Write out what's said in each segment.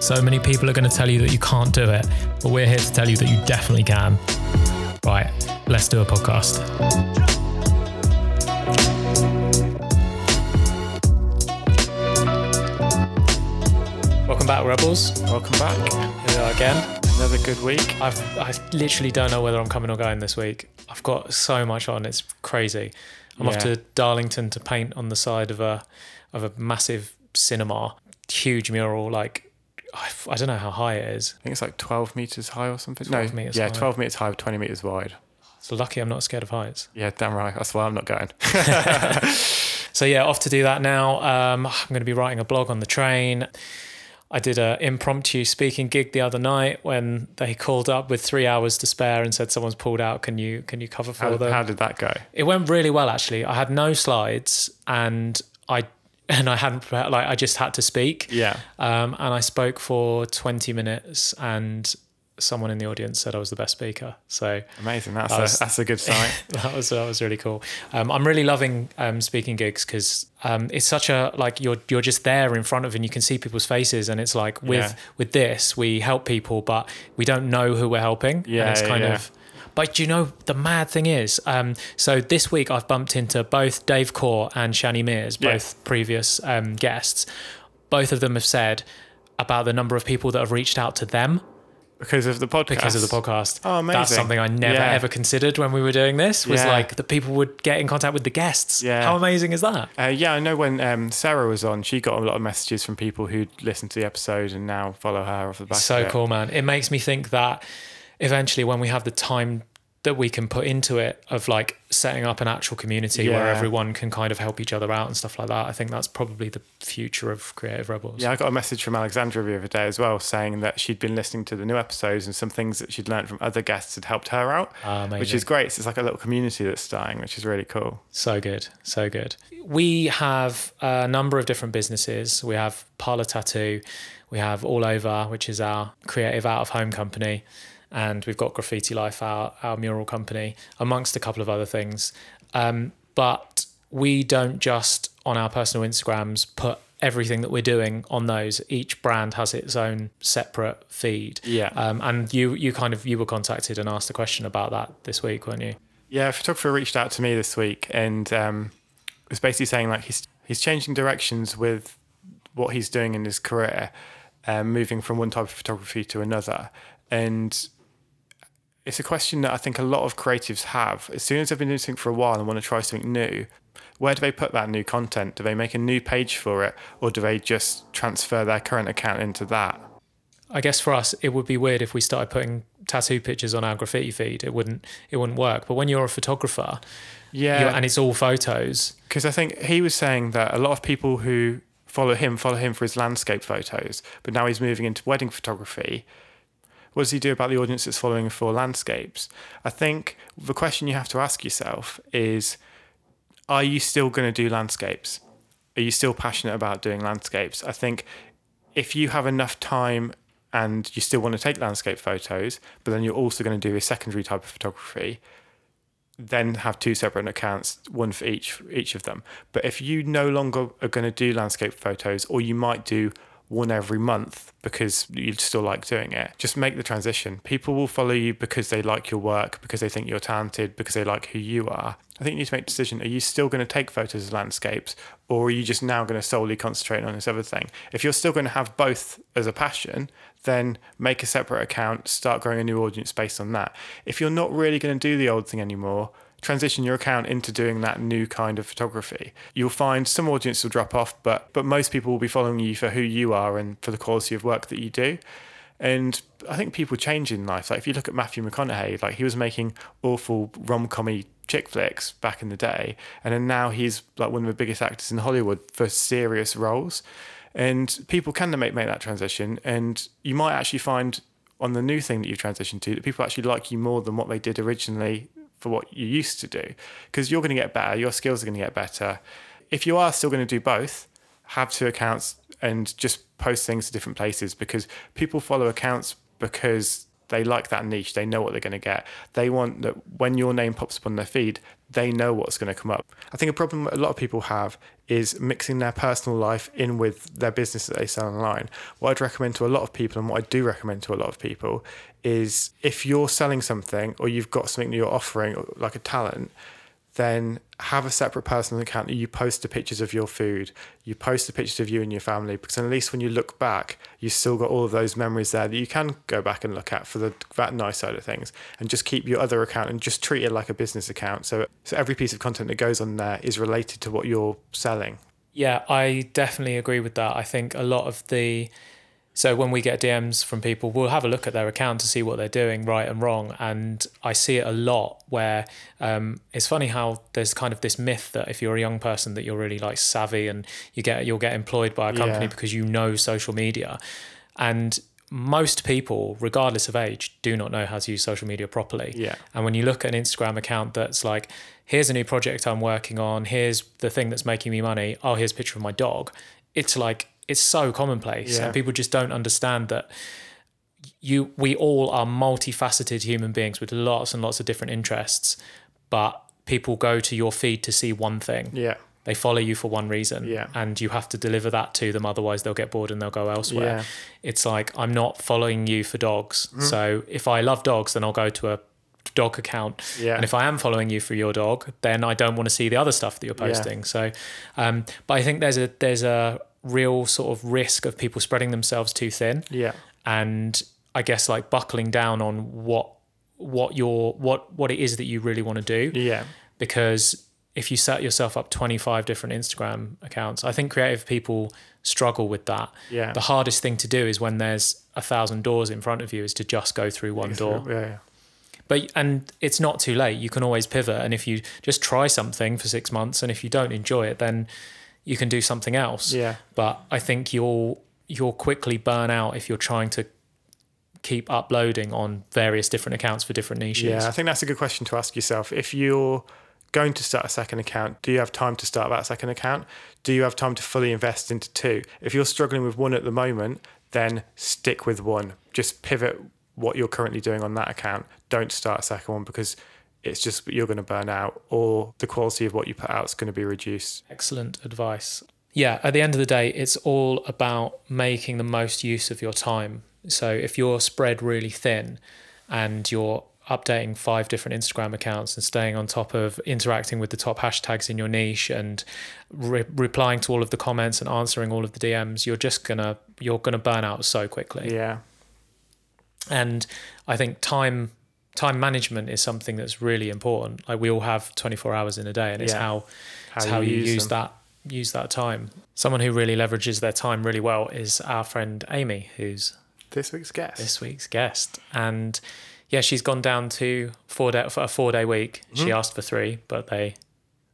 So many people are going to tell you that you can't do it, but we're here to tell you that you definitely can. Right, let's do a podcast. Welcome back, Rebels. Welcome back. Here we are again. Another good week. I've, I literally don't know whether I'm coming or going this week. I've got so much on; it's crazy. I'm off to Darlington to paint on the side of a of a massive cinema, huge mural. Like I, I don't know how high it is. I think it's like 12 meters high or something. 12 no, metres yeah, high. 12 meters high, 20 meters wide. So lucky I'm not scared of heights. Yeah, damn right. That's why I'm not going. So yeah, off to do that now. Um, I'm going to be writing a blog on the train. I did a impromptu speaking gig the other night when they called up with three hours to spare and said someone's pulled out. Can you can you cover for How, them? how did that go? It went really well actually. I had no slides and I and I hadn't prepared, like I just had to speak. Yeah. Um, and I spoke for 20 minutes and someone in the audience said I was the best speaker. So Amazing. That's, That a, that's a good sign. that was that was really cool. Um, I'm really loving um, speaking gigs because um, it's such a like you're you're just there in front of and you can see people's faces and it's like with Yeah. with this we help people but we don't know who we're helping. Yeah, and it's kind yeah. of. But you know the mad thing is, um, so this week I've bumped into both Dave Core and Shani Mears, Yeah. both previous um, guests. Both of them have said about the number of people that have reached out to them Because of the podcast. because of the podcast. Oh, amazing. That's something I never Yeah. ever considered when we were doing this. Was Yeah. like the people would get in contact with the guests. Yeah. How amazing is that? Uh, yeah, I know when um, Sarah was on, she got a lot of messages from people who'd listened to the episode and now follow her off the back So of it. cool, man. It makes me think that eventually, when we have the time that we can put into it, of like setting up an actual community where everyone can kind of help each other out and stuff like that, I think that's probably the future of Creative Rebels. Yeah, I got a message from Alexandra the other day as well saying that she'd been listening to the new episodes and some things that she'd learned from other guests had helped her out, which is great. So it's like a little community that's starting, which is really cool. So good, so good. We have a number of different businesses. We have Parlor Tattoo, we have All Over, which is our creative out of home company, and we've got Graffiti Life, our, our mural company, amongst a couple of other things. Um, but we don't just on our personal Instagrams put everything that we're doing on those. Each brand has its own separate feed. Yeah. Um, and you you kind of you were contacted and asked a question about that this week, weren't you? Yeah, a photographer reached out to me this week and um, was basically saying like he's he's changing directions with what he's doing in his career, um, moving from one type of photography to another, and it's a question that I think a lot of creatives have. As soon as they've been doing something for a while and want to try something new, where do they put that new content? Do they make a new page for it, or do they just transfer their current account into that? I guess for us, it would be weird if we started putting tattoo pictures on our graffiti feed. It wouldn't. It wouldn't work. But when you're a photographer, Yeah, and it's all photos. because I think he was saying that a lot of people who follow him follow him for his landscape photos, but now he's moving into wedding photography. What does he do about the audience that's following for landscapes? I think the question you have to ask yourself is are you still going to do landscapes? Are you still passionate about doing landscapes? I think if you have enough time and you still want to take landscape photos, but then you're also going to do a secondary type of photography, then have two separate accounts, one for each for each of them. But if you no longer are going to do landscape photos, or you might do one every month because you still like doing it, just make the transition. People will follow you because they like your work, because they think you're talented, because they like who you are. I think you need to make a decision. Are you still going to take photos of landscapes, or are you just now going to solely concentrate on this other thing? If you're still going to have both as a passion, then make a separate account, start growing a new audience based on that. If you're not really going to do the old thing anymore, transition your account into doing that new kind of photography. You'll find some audience will drop off, but but most people will be following you for who you are and for the quality of work that you do. And I think people change in life. Like if you look at Matthew McConaughey, like he was making awful rom-commy chick flicks back in the day, and then now he's like one of the biggest actors in Hollywood for serious roles. And people can make, make that transition. And you might actually find on the new thing that you've transitioned to that people actually like you more than what they did originally for what you used to do. Because you're going to get better, your skills are going to get better. If you are still going to do both, have two accounts and just post things to different places because people follow accounts because they like that niche. They know what they're going to get. They want that when your name pops up on their feed, they know what's going to come up. I think a problem a lot of people have is mixing their personal life in with their business that they sell online. What I'd recommend to a lot of people, and what I do recommend to a lot of people, is if you're selling something or you've got something that you're offering, like a talent, then have a separate personal account that you post the pictures of your food, you post the pictures of you and your family, because at least when you look back, you've still got all of those memories there that you can go back and look at for the that nice side of things, and just keep your other account and just treat it like a business account. So, so every piece of content that goes on there is related to what you're selling. Yeah, I definitely agree with that. I think a lot of the so when we get DMs from people, we'll have a look at their account to see what they're doing right and wrong. And I see it a lot where um, it's funny how there's kind of this myth that if you're a young person that you're really like savvy and you get you'll get employed by a company Yeah. because you know social media. And most people, regardless of age, do not know how to use social media properly. Yeah. And when you look at an Instagram account that's like, here's a new project I'm working on, here's the thing that's making me money, oh, here's a picture of my dog. It's like, it's so commonplace. Yeah. And people just don't understand that you we all are multifaceted human beings with lots and lots of different interests, but people go to your feed to see one thing. Yeah. They follow you for one reason. Yeah. And you have to deliver that to them, otherwise they'll get bored and they'll go elsewhere. Yeah. It's like I'm not following you for dogs. Mm-hmm. So if I love dogs, then I'll go to a dog account. Yeah. And if I am following you for your dog, then I don't want to see the other stuff that you're Yeah. posting. So um but I think there's a there's a real sort of risk of people spreading themselves too thin Yeah. and I guess like buckling down on what what your what what it is that you really want to do Yeah. because if you set yourself up 25 different Instagram accounts I think creative people struggle with that Yeah. the hardest thing to do is when there's a thousand doors in front of you is to just go through one door Yeah. yeah. but and it's not too late you can always pivot and if you just try something for 6 months and if you don't enjoy it then you can do something else Yeah. but I think you'll you'll quickly burn out if you're trying to keep uploading on various different accounts for different niches. Yeah, I think that's a good question to ask yourself. If you're going to start a second account, do you have time to start that second account? Do you have time to fully invest into two? If you're struggling with one at the moment, then stick with one. Just pivot what you're currently doing on that account. Don't start a second one because it's just you're going to burn out or the quality of what you put out is going to be reduced. Excellent advice. Yeah, at the end of the day, it's all about making the most use of your time. So if you're spread really thin and you're updating five different Instagram accounts and staying on top of interacting with the top hashtags in your niche and re- replying to all of the comments and answering all of the DMs, you're just gonna you're gonna burn out so quickly. Yeah. and i think time time management is something that's really important like we all have 24 hours in a day and it's Yeah. how How it's how you use that use that time someone who really leverages their time really well is our friend amy who's This week's guest. this week's guest and yeah she's gone down to four day for a four day week she asked for three but they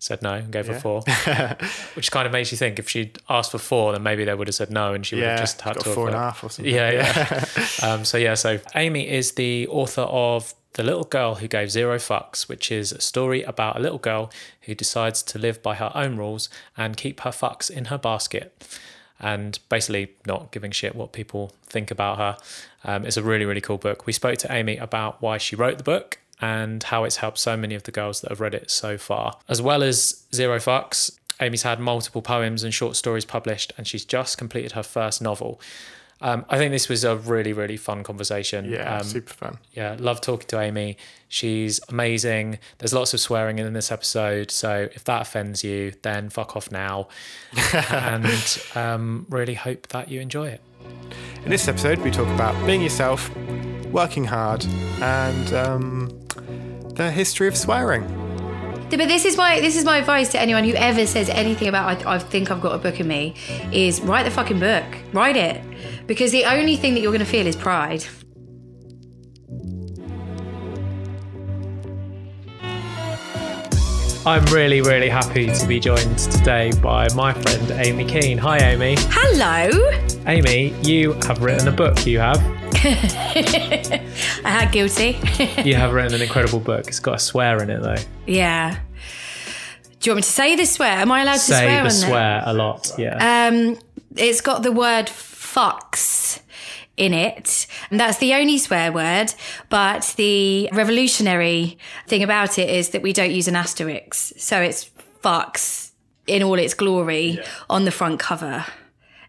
said no and gave her Mm-hmm. Four which kind of makes you think if she'd asked for four then maybe they would have said no and she would have just had to four have half or something. yeah, yeah. um, so yeah, so Amy is the author of The Little Girl Who Gave Zero Fucks, which is a story about a little girl who decides to live by her own rules and keep her fucks in her basket. And basically, not giving shit what people think about her. Um, it's a really, really cool book. We spoke to Amy about why she wrote the book and how it's helped so many of the girls that have read it so far. As well as Zero Fucks, Amy's had multiple poems and short stories published, and she's just completed her first novel. Um, I think this was a really, really fun conversation. Yeah, um, super fun. yeah, love talking to Amy. She's amazing. There's lots of swearing in this episode, so if that offends you, then fuck off now. and um, really hope that you enjoy it. In this episode, we talk about being yourself, working hard, and um, the history of swearing. But this is my this is my advice to anyone who ever says anything about I, I think I've got a book in me is write the fucking book. Write it. Because the only thing that you're gonna feel is pride. I'm really, really happy to be joined today by my friend Amy Kean. Hi, Amy. Hello. Amy, you have written a book. You have. I had guilty. You have written an incredible book. It's got a swear in it, though. yeah. Do you want me to say the swear? Am I allowed to Say swear the on there? swear a lot. Yeah. Um, it's got the word fucks in it. And that's the only swear word. But the revolutionary thing about it is that we don't use an asterisk. So it's fucks in all its glory on the front cover.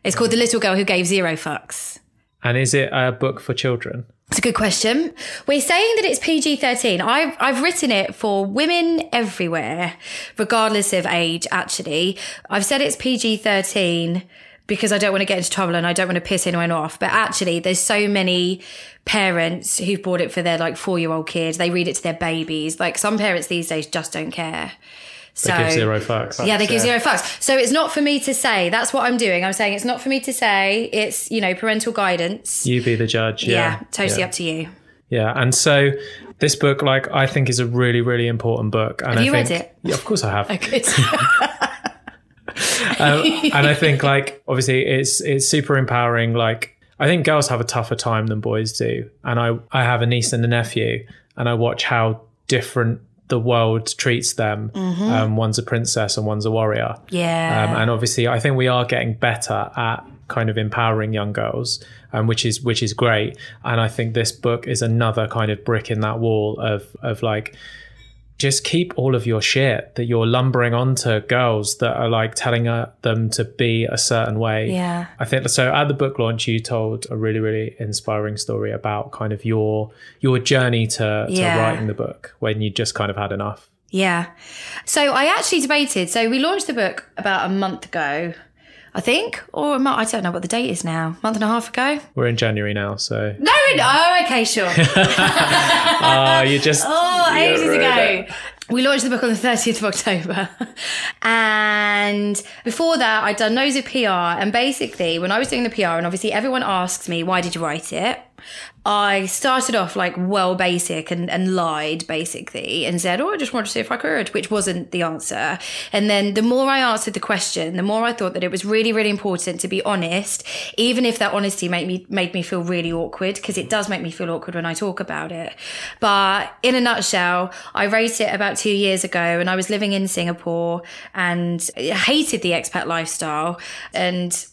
It's called The Little Girl Who Gave Zero Fucks. and is it a book for children? It's a good question. We're saying that it's PG 13. I've, I've written it for women everywhere, regardless of age, actually. I've said it's PG 13 because I don't want to get into trouble and I don't want to piss anyone off. But actually, there's so many parents who've bought it for their like four year old kids. They read it to their babies. Like some parents these days just don't care. So, They give zero fucks. yeah, they give Yeah. zero fucks. So it's not for me to say. That's what I'm doing. I'm saying it's not for me to say. It's, you know, parental guidance. You be the judge. Yeah, Yeah. totally yeah. up to you. Yeah, and so this book, like, I think is a really, really important book. And Have I you think, read it? Yeah, of course I have. Good. um, and I think like obviously it's it's super empowering. Like I think girls have a tougher time than boys do, and I I have a niece and a nephew, and I watch how different the world treats them. Um, one's a princess and one's a warrior. Yeah. Um, and obviously, I think we are getting better at kind of empowering young girls, um, which is which is great. And I think this book is another kind of brick in that wall of of like just keep all of your shit that you're lumbering onto girls that are like telling uh, them to be a certain way. Yeah. I think so. At the book launch, you told a really, really inspiring story about kind of your your journey to, to Yeah. writing the book when you just kind of had enough. Yeah. So I actually debated. So we launched the book about a month ago, I think, or a month, I don't know what the date is now. Month and a half ago. We're in January now, so No, no. Oh, okay, sure. uh, you just Oh, ages ago. We launched the book on the 30th of October. and before that, I'd done loads of PR. And basically, when I was doing the PR, and obviously everyone asks me, why did you write it? I started off like well basic and, and lied basically and said, Oh, I just wanted to see if I could, which wasn't the answer. And then the more I answered the question, the more I thought that it was really, really important to be honest, even if that honesty made me made me feel really awkward, because it does make me feel awkward when I talk about it. But in a nutshell, I wrote it about two years ago and I was living in Singapore and hated the expat lifestyle and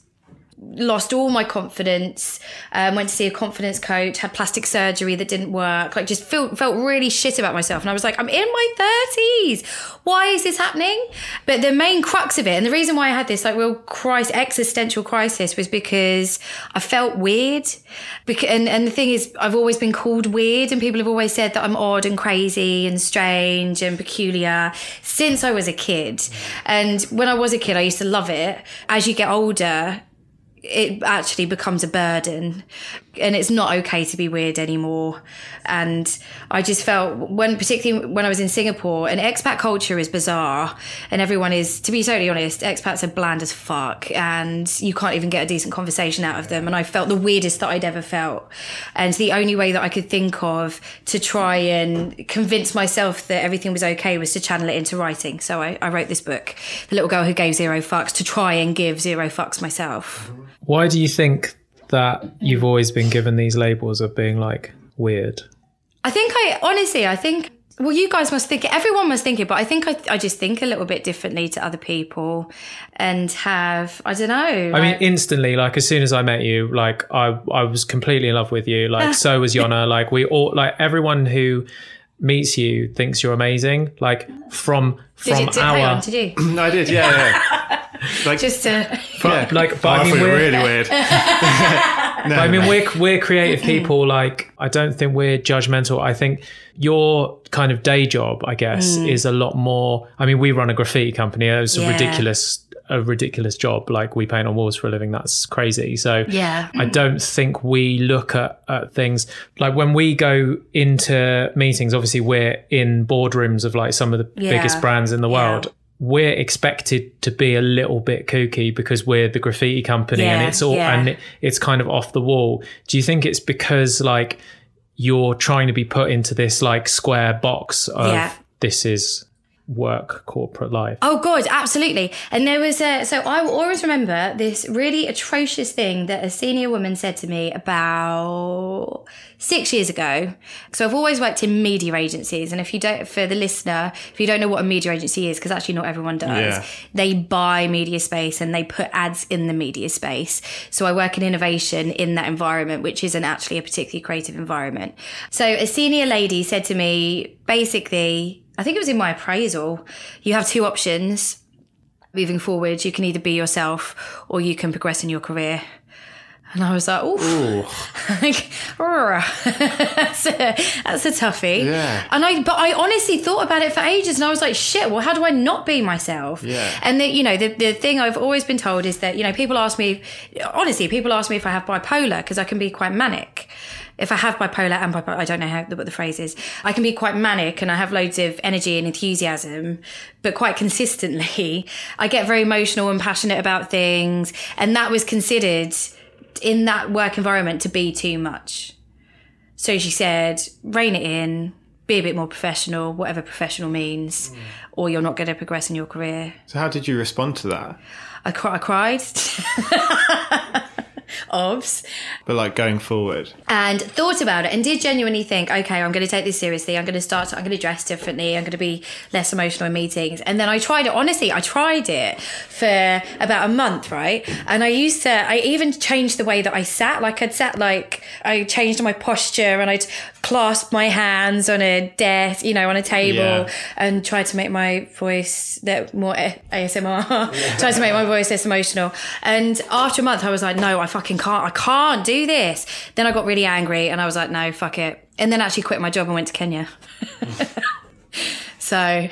lost all my confidence um, went to see a confidence coach had plastic surgery that didn't work like just felt felt really shit about myself. And i was like i'm in my 30s why is this happening? But the main crux of it and the reason why i had this like real crisis existential crisis was because i felt weird. Because, and, and the thing is i've always been called weird and people have always said that i'm odd and crazy and strange and peculiar since i was a kid. And when i was a kid i used to love it. As you get older it actually becomes a burden and it's not okay to be weird anymore. And i just felt when particularly when i was in singapore and expat culture is bizarre and everyone is to be totally honest expats are bland as fuck and you can't even get a decent conversation out of them. And i felt the weirdest that i'd ever felt. And the only way that i could think of to try and convince myself that everything was okay was to channel it into writing. So i, I wrote this book the little girl who gave zero fucks to try and give zero fucks myself mm-hmm. Why do you think that you've always been given these labels of being like weird? I think I honestly, I think. Well, you guys must think. Everyone must think it, but I think I, I just think a little bit differently to other people, and have I don't know. I mean, instantly, like as soon as I met you, like I, I was completely in love with you. Like so was Yona. like we all, like everyone who meets you thinks you're amazing. Like from did from you, did, our, hang on, did you? No, I did. Yeah, yeah. Like, Just to, yeah. like, but Oh, I I mean, thought you were we're, really weird. no, I mean, we're we're creative people. Like, I don't think we're judgmental. I think your kind of day job, I guess, mm. is a lot more. I mean, we run a graffiti company. It's a ridiculous, a ridiculous job. Like, we paint on walls for a living. That's crazy. So, yeah. I don't think we look at, at things like when we go into meetings, obviously we're in boardrooms of like some of the Yeah. biggest brands in the Yeah. We're expected to be a little bit kooky because we're the graffiti company and it's all yeah. and it, it's kind of off the wall. Do you think it's because like you're trying to be put into this like square box of Yeah. this is work corporate life? Oh God, absolutely. And there was a so I will always remember this really atrocious thing that a senior woman said to me about six years ago. So I've always worked in media agencies, and if you don't, for the listener, if you don't know what a media agency is, because actually not everyone does, Yeah. they buy media space and they put ads in the media space. So I work in innovation in that environment, which isn't actually a particularly creative environment. So a senior lady said to me, basically, I think it was in my appraisal, you have two options moving forward. You can either be yourself or you can progress in your career. And I was like, ooh, like, that's, a, that's a toughie. Yeah. And I, but I honestly thought about it for ages, and I was like, shit. Well, how do I not be myself? Yeah. And the, you know, the the thing I've always been told is that you know, people ask me, honestly, people ask me if I have bipolar because I can be quite manic. If I have bipolar and bipolar, I don't know how what the phrase is. I can be quite manic and I have loads of energy and enthusiasm, but quite consistently, I get very emotional and passionate about things, and that was considered in that work environment to be too much. So she said, rein it in, be a bit more professional, whatever professional means, hmm. or you're not going to progress in your career. So how did you respond to that? I, I cried. Obs. But like going forward, and thought about it and did genuinely think, okay, I'm going to take this seriously. I'm going to start, I'm going to dress differently. I'm going to be less emotional in meetings. And then I tried it. Honestly, I tried it for about a month, right? And I used to, I even changed the way that I sat. Like I'd sat like, I changed my posture and I'd clasped my hands on a desk, you know, on a table Yeah. and try to make my voice that more ASMR, Try to make my voice less emotional. And after a month, I was like, no, I fucking can't. I can't do this. Then I got really angry and I was like, no, fuck it. And then actually quit my job and went to Kenya. so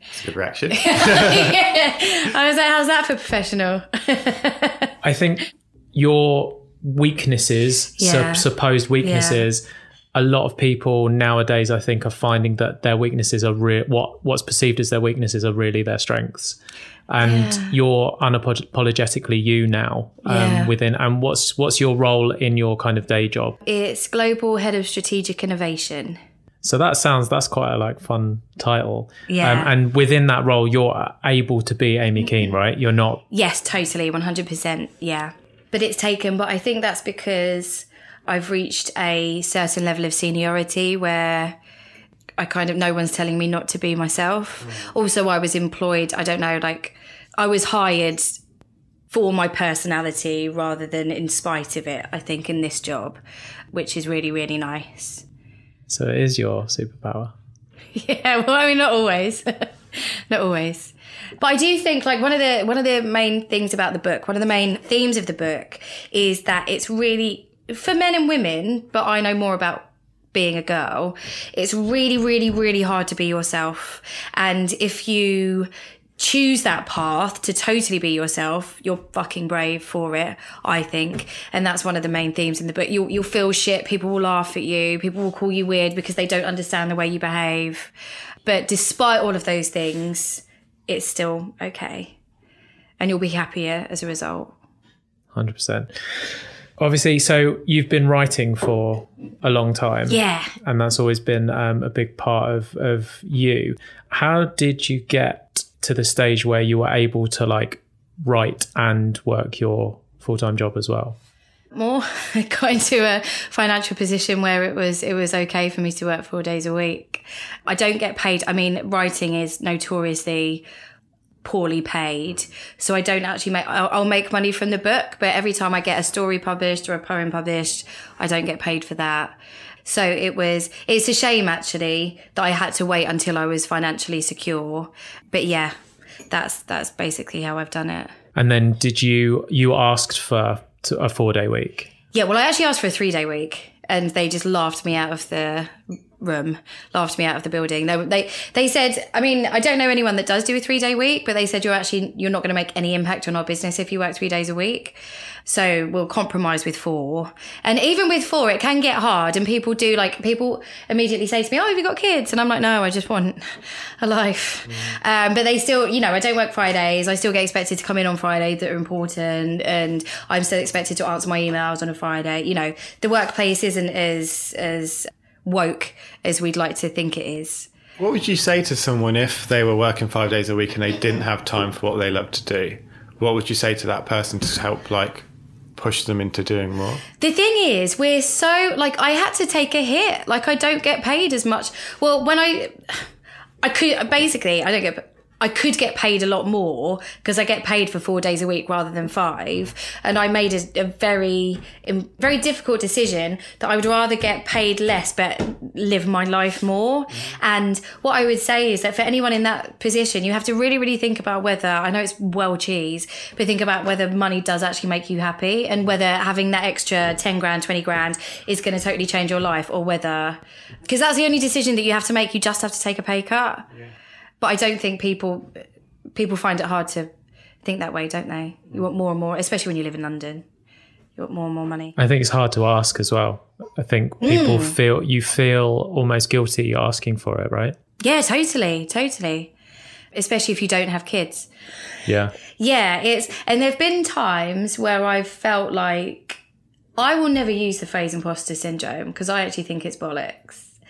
it's a good reaction. I was like, how's that for professional? I think your weaknesses, sup- Yeah. supposed weaknesses, a lot of people nowadays, I think, are finding that their weaknesses are real. What what's perceived as their weaknesses are really their strengths, and Yeah. you're unapologetically you now um, Yeah. within. And what's what's your role in your kind of day job? it's Global Head of Strategic Innovation. So that sounds that's quite a like fun title. Yeah. Um, and within that role, you're able to be Amy Kean, right? You're not. Yes, totally, 100%. Yeah. But it's taken, but I think that's because I've reached a certain level of seniority where I kind of, no one's telling me not to be myself. Mm. Also, I was employed, I don't know, like, I was hired for my personality rather than in spite of it, I think, in this job, which is really, really nice. So it is your superpower. Yeah, well, I mean, not always, not always. But I do think like one of the one of the main things about the book, one of the main themes of the book, is that it's really for men and women. But I know more about being a girl. It's really, really, really hard to be yourself, and if you choose that path to totally be yourself, you're fucking brave for it, I think. And that's one of the main themes in the book. You'll, you'll feel shit. People will laugh at you. People will call you weird because they don't understand the way you behave. But despite all of those things, it's still okay. And you'll be happier as a result. Hundred percent. Obviously, so you've been writing for a long time. Yeah. and that's always been um, a big part of of you. How did you get to the stage where you were able to like write and work your full time job as well? more I got into a financial position where it was it was okay for me to work four days a week i don't get paid i mean writing is notoriously poorly paid. So i don't actually make I'll, I'll make money from the book but every time i get a story published or a poem published i don't get paid for that. So it was it's a shame actually that i had to wait until i was financially secure. But yeah that's that's basically how i've done it. And then did you you asked for a four day week? Yeah, well, I actually asked for a three day week, and they just laughed me out of the room, laughed me out of the building. They they they said, I mean, I don't know anyone that does do a three day week, but they said you're actually you're not going to make any impact on our business if you work three days a week. So we'll compromise with four. And even with four, it can get hard. And people do like people immediately say to me, "Oh, have you got kids?" And I'm like, "No, I just want a life." Um, but they still, you know, I don't work Fridays. I still get expected to come in on Friday that are important, and I'm still expected to answer my emails on a Friday. You know, the workplace isn't as as woke as we'd like to think it is. What would you say to someone if they were working five days a week and they didn't have time for what they love to do? What would you say to that person to help like push them into doing more? The thing is, we're so like I had to take a hit. Like I don't get paid as much. Well, when I I could basically I don't get I could get paid a lot more because I get paid for four days a week rather than five. And I made a, a very, very difficult decision that I would rather get paid less but live my life more. And what I would say is that for anyone in that position, you have to really, really think about whether, I know it's well cheese, but think about whether money does actually make you happy and whether having that extra 10 grand, 20 grand is going to totally change your life or whether, because that's the only decision that you have to make. You just have to take a pay cut. Yeah. But I don't think people people find it hard to think that way, don't they? You want more and more, especially when you live in London. You want more and more money. I think it's hard to ask as well. I think people mm. feel you feel almost guilty asking for it, right? Yeah, totally, totally. Especially if you don't have kids. Yeah. Yeah, it's and there've been times where I've felt like I will never use the phrase imposter syndrome because I actually think it's bollocks.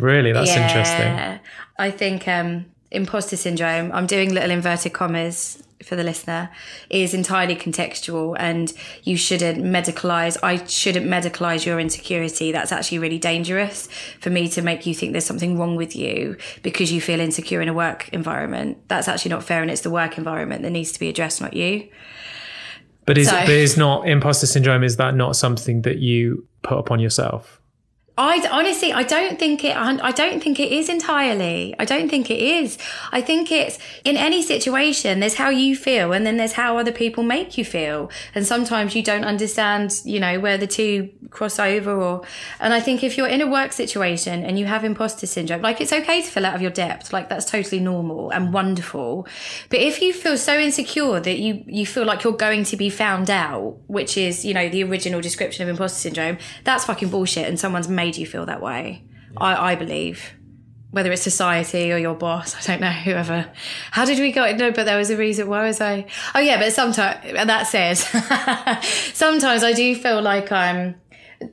Really, that's yeah. interesting. I think um imposter syndrome, I'm doing little inverted commas for the listener, is entirely contextual and you shouldn't medicalize. I shouldn't medicalize your insecurity. That's actually really dangerous for me to make you think there's something wrong with you because you feel insecure in a work environment. That's actually not fair and it's the work environment that needs to be addressed, not you. But is, so, but is not imposter syndrome, is that not something that you put upon yourself? I honestly, I don't think it. I don't think it is entirely. I don't think it is. I think it's in any situation. There's how you feel, and then there's how other people make you feel. And sometimes you don't understand, you know, where the two cross over. Or, and I think if you're in a work situation and you have imposter syndrome, like it's okay to feel out of your depth. Like that's totally normal and wonderful. But if you feel so insecure that you you feel like you're going to be found out, which is you know the original description of imposter syndrome, that's fucking bullshit. And someone's made made you feel that way. I, I believe. Whether it's society or your boss, I don't know, whoever. How did we go? No, but there was a reason. Why was I? Oh, yeah, but sometimes, that says, sometimes I do feel like I'm,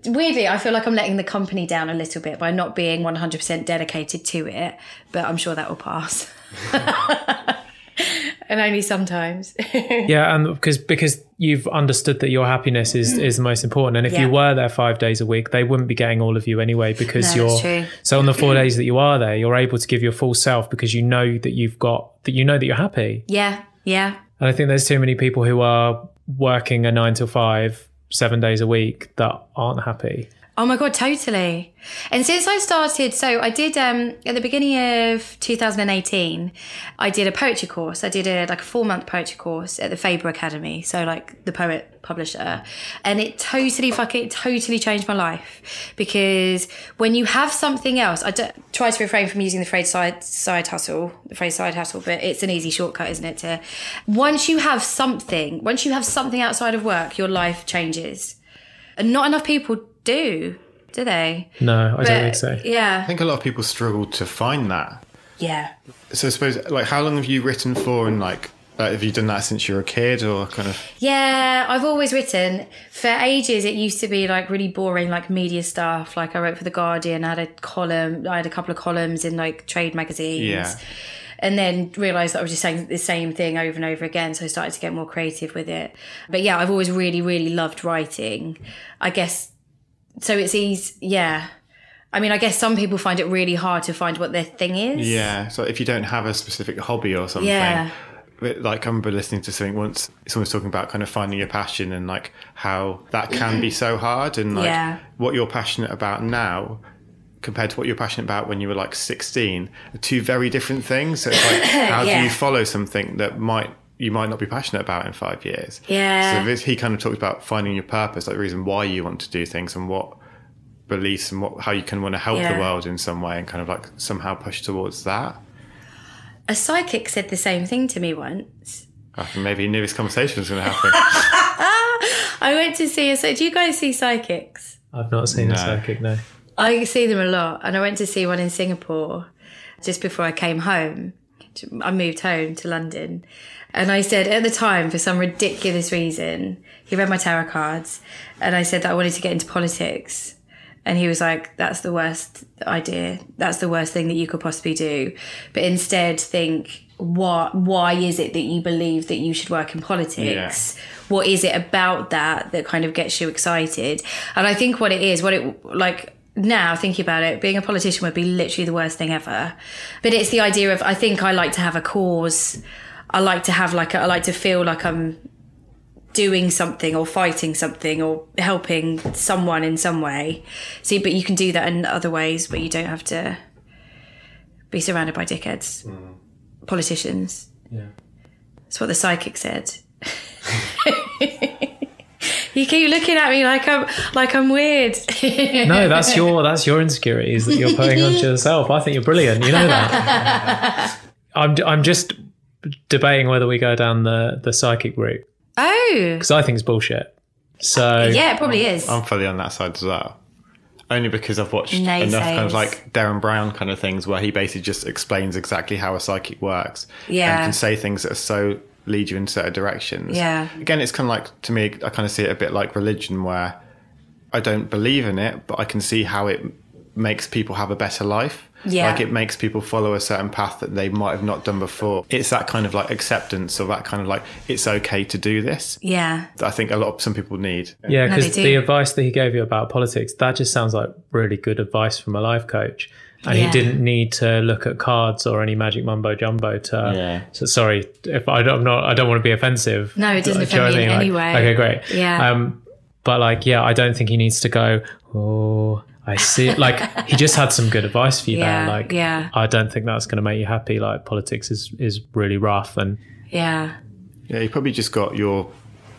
weirdly, I feel like I'm letting the company down a little bit by not being 100% dedicated to it, but I'm sure that will pass. and only sometimes. yeah, and because because you've understood that your happiness is mm. is the most important, and if yeah. you were there five days a week, they wouldn't be getting all of you anyway because no, you're so on the four days that you are there, you're able to give your full self because you know that you've got that you know that you're happy. Yeah, yeah. And I think there's too many people who are working a nine to five, seven days a week that aren't happy. Oh my god, totally. And since I started, so I did um at the beginning of 2018, I did a poetry course. I did a like a four month poetry course at the Faber Academy, so like the poet publisher, and it totally fucking totally changed my life because when you have something else, I d- try to refrain from using the phrase side side hustle, the phrase side hustle, but it's an easy shortcut, isn't it? To once you have something, once you have something outside of work, your life changes, and not enough people do, do they? No, I but, don't think so. Yeah. I think a lot of people struggle to find that. Yeah. So I suppose, like, how long have you written for and, like, uh, have you done that since you were a kid or kind of? Yeah, I've always written. For ages, it used to be like really boring, like media stuff. Like I wrote for The Guardian, I had a column, I had a couple of columns in like trade magazines. Yeah. And then realised that I was just saying the same thing over and over again. So I started to get more creative with it. But yeah, I've always really, really loved writing. I guess so it's easy. Yeah. I mean, I guess some people find it really hard to find what their thing is. Yeah. So if you don't have a specific hobby or something, yeah. like I remember listening to something once, someone was talking about kind of finding your passion and like how that can be so hard and like yeah. what you're passionate about now compared to what you're passionate about when you were like 16 are two very different things. So it's like, how yeah. do you follow something that might you might not be passionate about in five years. Yeah. So this, he kind of talks about finding your purpose, like the reason why you want to do things and what beliefs and what how you can want to help yeah. the world in some way and kind of like somehow push towards that. A psychic said the same thing to me once. I think maybe he knew this conversation was going to happen. I went to see a. So, do you guys see psychics? I've not seen no. a psychic. No. I see them a lot, and I went to see one in Singapore just before I came home. I moved home to London, and I said at the time, for some ridiculous reason, he read my tarot cards, and I said that I wanted to get into politics. And he was like, that's the worst idea. That's the worst thing that you could possibly do. But instead, think, what, why is it that you believe that you should work in politics? What is it about that that kind of gets you excited? And I think what it is, what it, like, now thinking about it, being a politician would be literally the worst thing ever. But it's the idea of, I think I like to have a cause. I like to have like, a, I like to feel like I'm doing something or fighting something or helping someone in some way. See, but you can do that in other ways, but you don't have to be surrounded by dickheads, mm-hmm. politicians. Yeah. That's what the psychic said. you keep looking at me like I'm like I'm weird. No, that's your that's your insecurities that you're putting onto yourself. I think you're brilliant. You know that. I'm I'm just debating whether we go down the the psychic route oh, because I think it's bullshit. So yeah, it probably is. Um, I'm fully on that side as well. Only because I've watched Naysayers. enough kind of like Derren Brown kind of things where he basically just explains exactly how a psychic works. Yeah. And can say things that are so lead you in certain directions. Yeah. Again, it's kind of like, to me, I kind of see it a bit like religion where I don't believe in it, but I can see how it makes people have a better life. Yeah. Like it makes people follow a certain path that they might have not done before. It's that kind of like acceptance or that kind of like, it's okay to do this. yeah, that I think a lot of some people need. yeah, because they the advice that he gave you about politics that just sounds like really good advice from a life coach. And Yeah. he didn't need to look at cards or any magic mumbo jumbo to. Yeah. So sorry if I don't, I'm not. I don't want to be offensive. No, it doesn't Do you offend me I in mean? any way. Okay, great. Yeah. Um, but like, yeah, I don't think he needs to go. Oh, I see. it." Like he just had some good advice for you Yeah, there. Like, yeah. I don't think that's going to make you happy. Like politics is is really rough, and yeah, Yeah, you probably just got your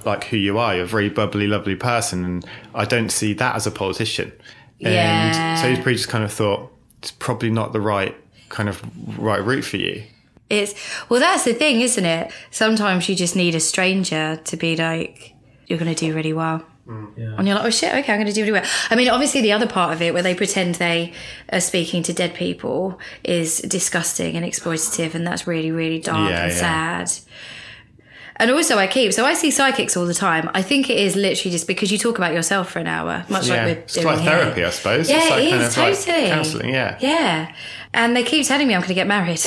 like who you are. You're a very bubbly, lovely person, and I don't see that as a politician. And Yeah. so he's probably just kind of thought it's probably not the right kind of right route for you. it's well. That's the thing, isn't it? Sometimes you just need a stranger to be like, you're going to do really well. Mm. yeah. And you're like, oh shit, okay, I'm going to do really well. I mean, obviously, the other part of it where they pretend they are speaking to dead people is disgusting and exploitative, and that's really, really dark Yeah, and yeah. sad. And also, I keep so I see psychics all the time. I think it is literally just because you talk about yourself for an hour, much yeah, like we're it's doing like here. therapy, I suppose. Yeah, it's like it kind is, of like totally. counselling. Yeah. Yeah, and they keep telling me I'm going to get married.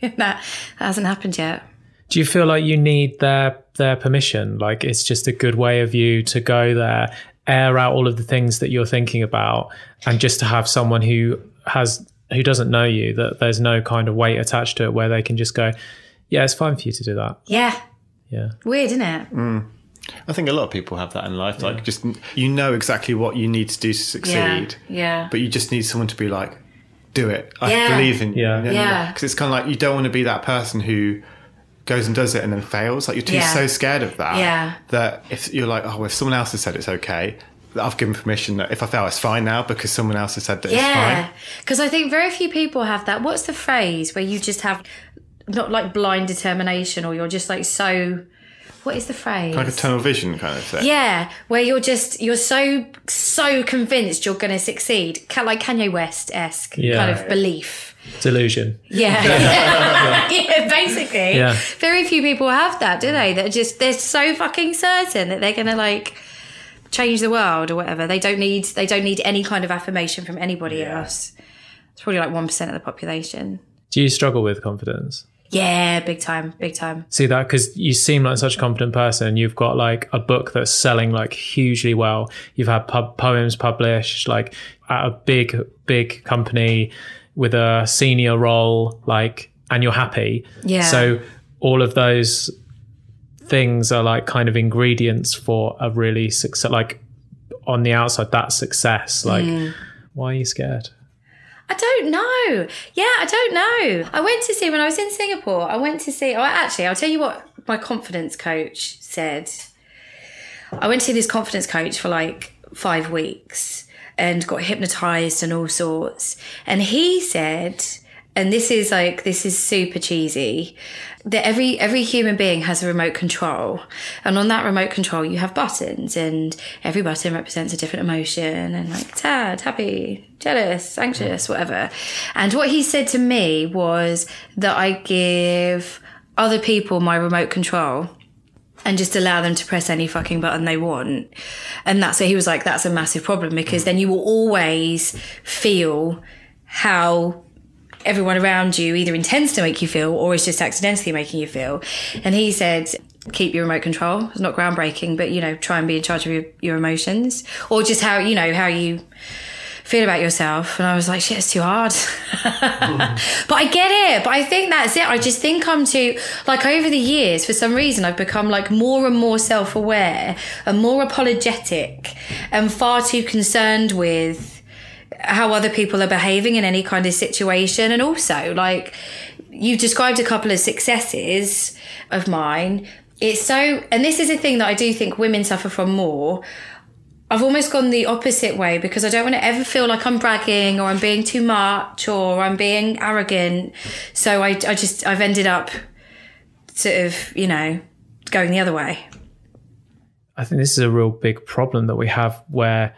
that, that hasn't happened yet. Do you feel like you need their their permission? Like it's just a good way of you to go there, air out all of the things that you're thinking about, and just to have someone who has who doesn't know you that there's no kind of weight attached to it, where they can just go, yeah, it's fine for you to do that. Yeah, Yeah, weird, isn't it? Hmm. I think a lot of people have that in life. Like, just you know exactly what you need to do to succeed, yeah. but you just need someone to be like, "Do it. I Yeah. believe in you." Yeah. Yeah. Because it's kind of like you don't want to be that person who goes and does it and then fails. Like you're too Yeah. so scared of that. Yeah. That if you're like, oh, if someone else has said it's okay, I've given permission that if I fail, it's fine now because someone else has said that it's Yeah, fine. because I think very few people have that. What's the phrase where you just have not like blind determination, or you're just like so. What is the phrase? Like a tunnel vision kind of thing. yeah, where you're just you're so so convinced you're going to succeed, like Kanye West esque Yeah. kind of belief. Delusion. Yeah, yeah, basically. Yeah. Very few people have that, do they? That just they're so fucking certain that they're to like change the world or whatever. They don't need they don't need any kind of affirmation from anybody else. It's probably like one percent of the population. Do you struggle with confidence? Yeah, big time, big time. see that because you seem like such a confident person you've got like a book that's selling like hugely well you've had pub- poems published like at a big big company with a senior role like and you're happy Yeah. so all of those things are like kind of ingredients for a really success like on the outside that success like Mm. why are you scared I don't know. Yeah, I don't know. I went to see when I was in Singapore. I went to see. Oh, actually, I'll tell you what my confidence coach said. I went to see this confidence coach for like five weeks and got hypnotized and all sorts. And he said, and this is like this is super cheesy, that every every human being has a remote control, and on that remote control you have buttons, and every button represents a different emotion, and like sad, happy, jealous, anxious, whatever. And what he said to me was that I give other people my remote control and just allow them to press any fucking button they want. And that's so he was like, that's a massive problem because then you will always feel how everyone around you either intends to make you feel or is just accidentally making you feel. And he said, keep your remote control. It's not groundbreaking, but you know, try and be in charge of your, your emotions or just how, you know, how you feel about yourself. And I was like, shit, it's too hard. but I get it. But I think that's it. I just think I'm too, like, over the years, for some reason, I've become like more and more self aware and more apologetic and far too concerned with how other people are behaving in any kind of situation. And also, like, you've described a couple of successes of mine. It's so, and this is a thing that I do think women suffer from more. I've almost gone the opposite way because I don't want to ever feel like I'm bragging or I'm being too much or I'm being arrogant. So I, I just, I've ended up sort of, you know, going the other way. I think this is a real big problem that we have where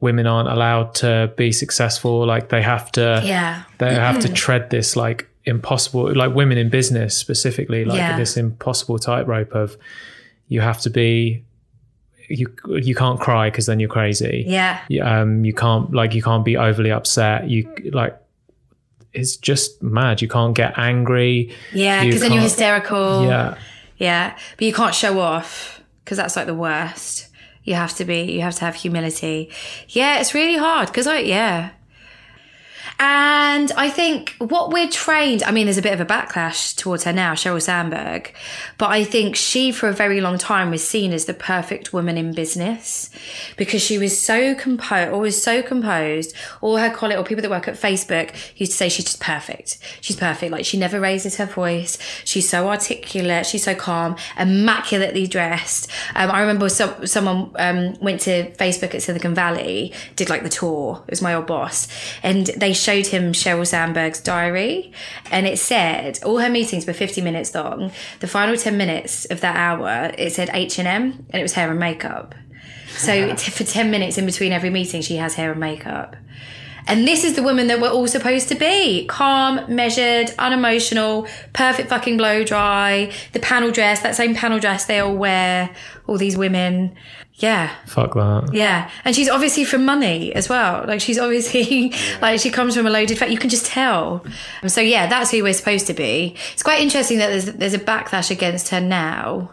women aren't allowed to be successful. Like they have to, Yeah. they have to mm-hmm. tread this like impossible, like women in business specifically, like Yeah. this impossible tightrope of you have to be, you you can't cry because then you're crazy. Yeah. You- Um, you can't like you can't be overly upset. You like it's just mad. You can't get angry. Yeah. Because then you're hysterical. Yeah. Yeah, but you can't show off because that's like the worst. You have to be, you have to have humility. Yeah, it's really hard because I, yeah. And I think what we're trained, I mean, there's a bit of a backlash towards her now, Sheryl Sandberg, but I think she, for a very long time, was seen as the perfect woman in business because she was so composed, always so composed. All her colleagues or people that work at Facebook used to say she's just perfect. She's perfect. Like she never raises her voice. She's so articulate. She's so calm, immaculately dressed. Um, I remember some, someone um, went to Facebook at Silicon Valley, did like the tour. It was my old boss, and they showed him Sheryl Sandberg's diary, and it said all her meetings were 50 minutes long. The final 10 minutes of that hour, it said H and M, and it was hair and makeup. So t- for 10 minutes in between every meeting, she has hair and makeup. And this is the woman that we're all supposed to be calm, measured, unemotional, perfect fucking blow dry, the panel dress, that same panel dress they all wear, all these women. Yeah. Fuck that. Yeah. And she's obviously from money as well. Like she's obviously, like she comes from a loaded fact. You can just tell. Um, so yeah, that's who we're supposed to be. It's quite interesting that there's, there's a backlash against her now.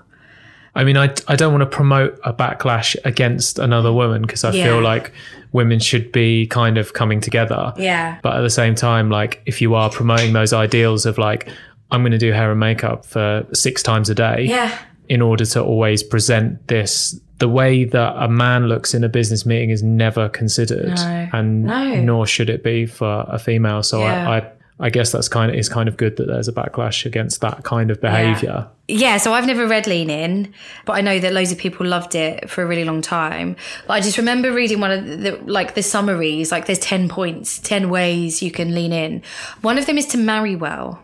I mean, I, I don't want to promote a backlash against another woman because I Yeah. feel like women should be kind of coming together. Yeah. But at the same time, like if you are promoting those ideals of like, I'm going to do hair and makeup for six times a day Yeah. in order to always present this, the way that a man looks in a business meeting is never considered, No. and No. nor should it be for a female. So Yeah. I, I, I guess that's kind of is kind of good that there's a backlash against that kind of behavior. Yeah, so I've never read Lean In, but I know that loads of people loved it for a really long time. But I just remember reading one of the like the summaries, like there's 10 points, 10 ways you can lean in. One of them is to marry well.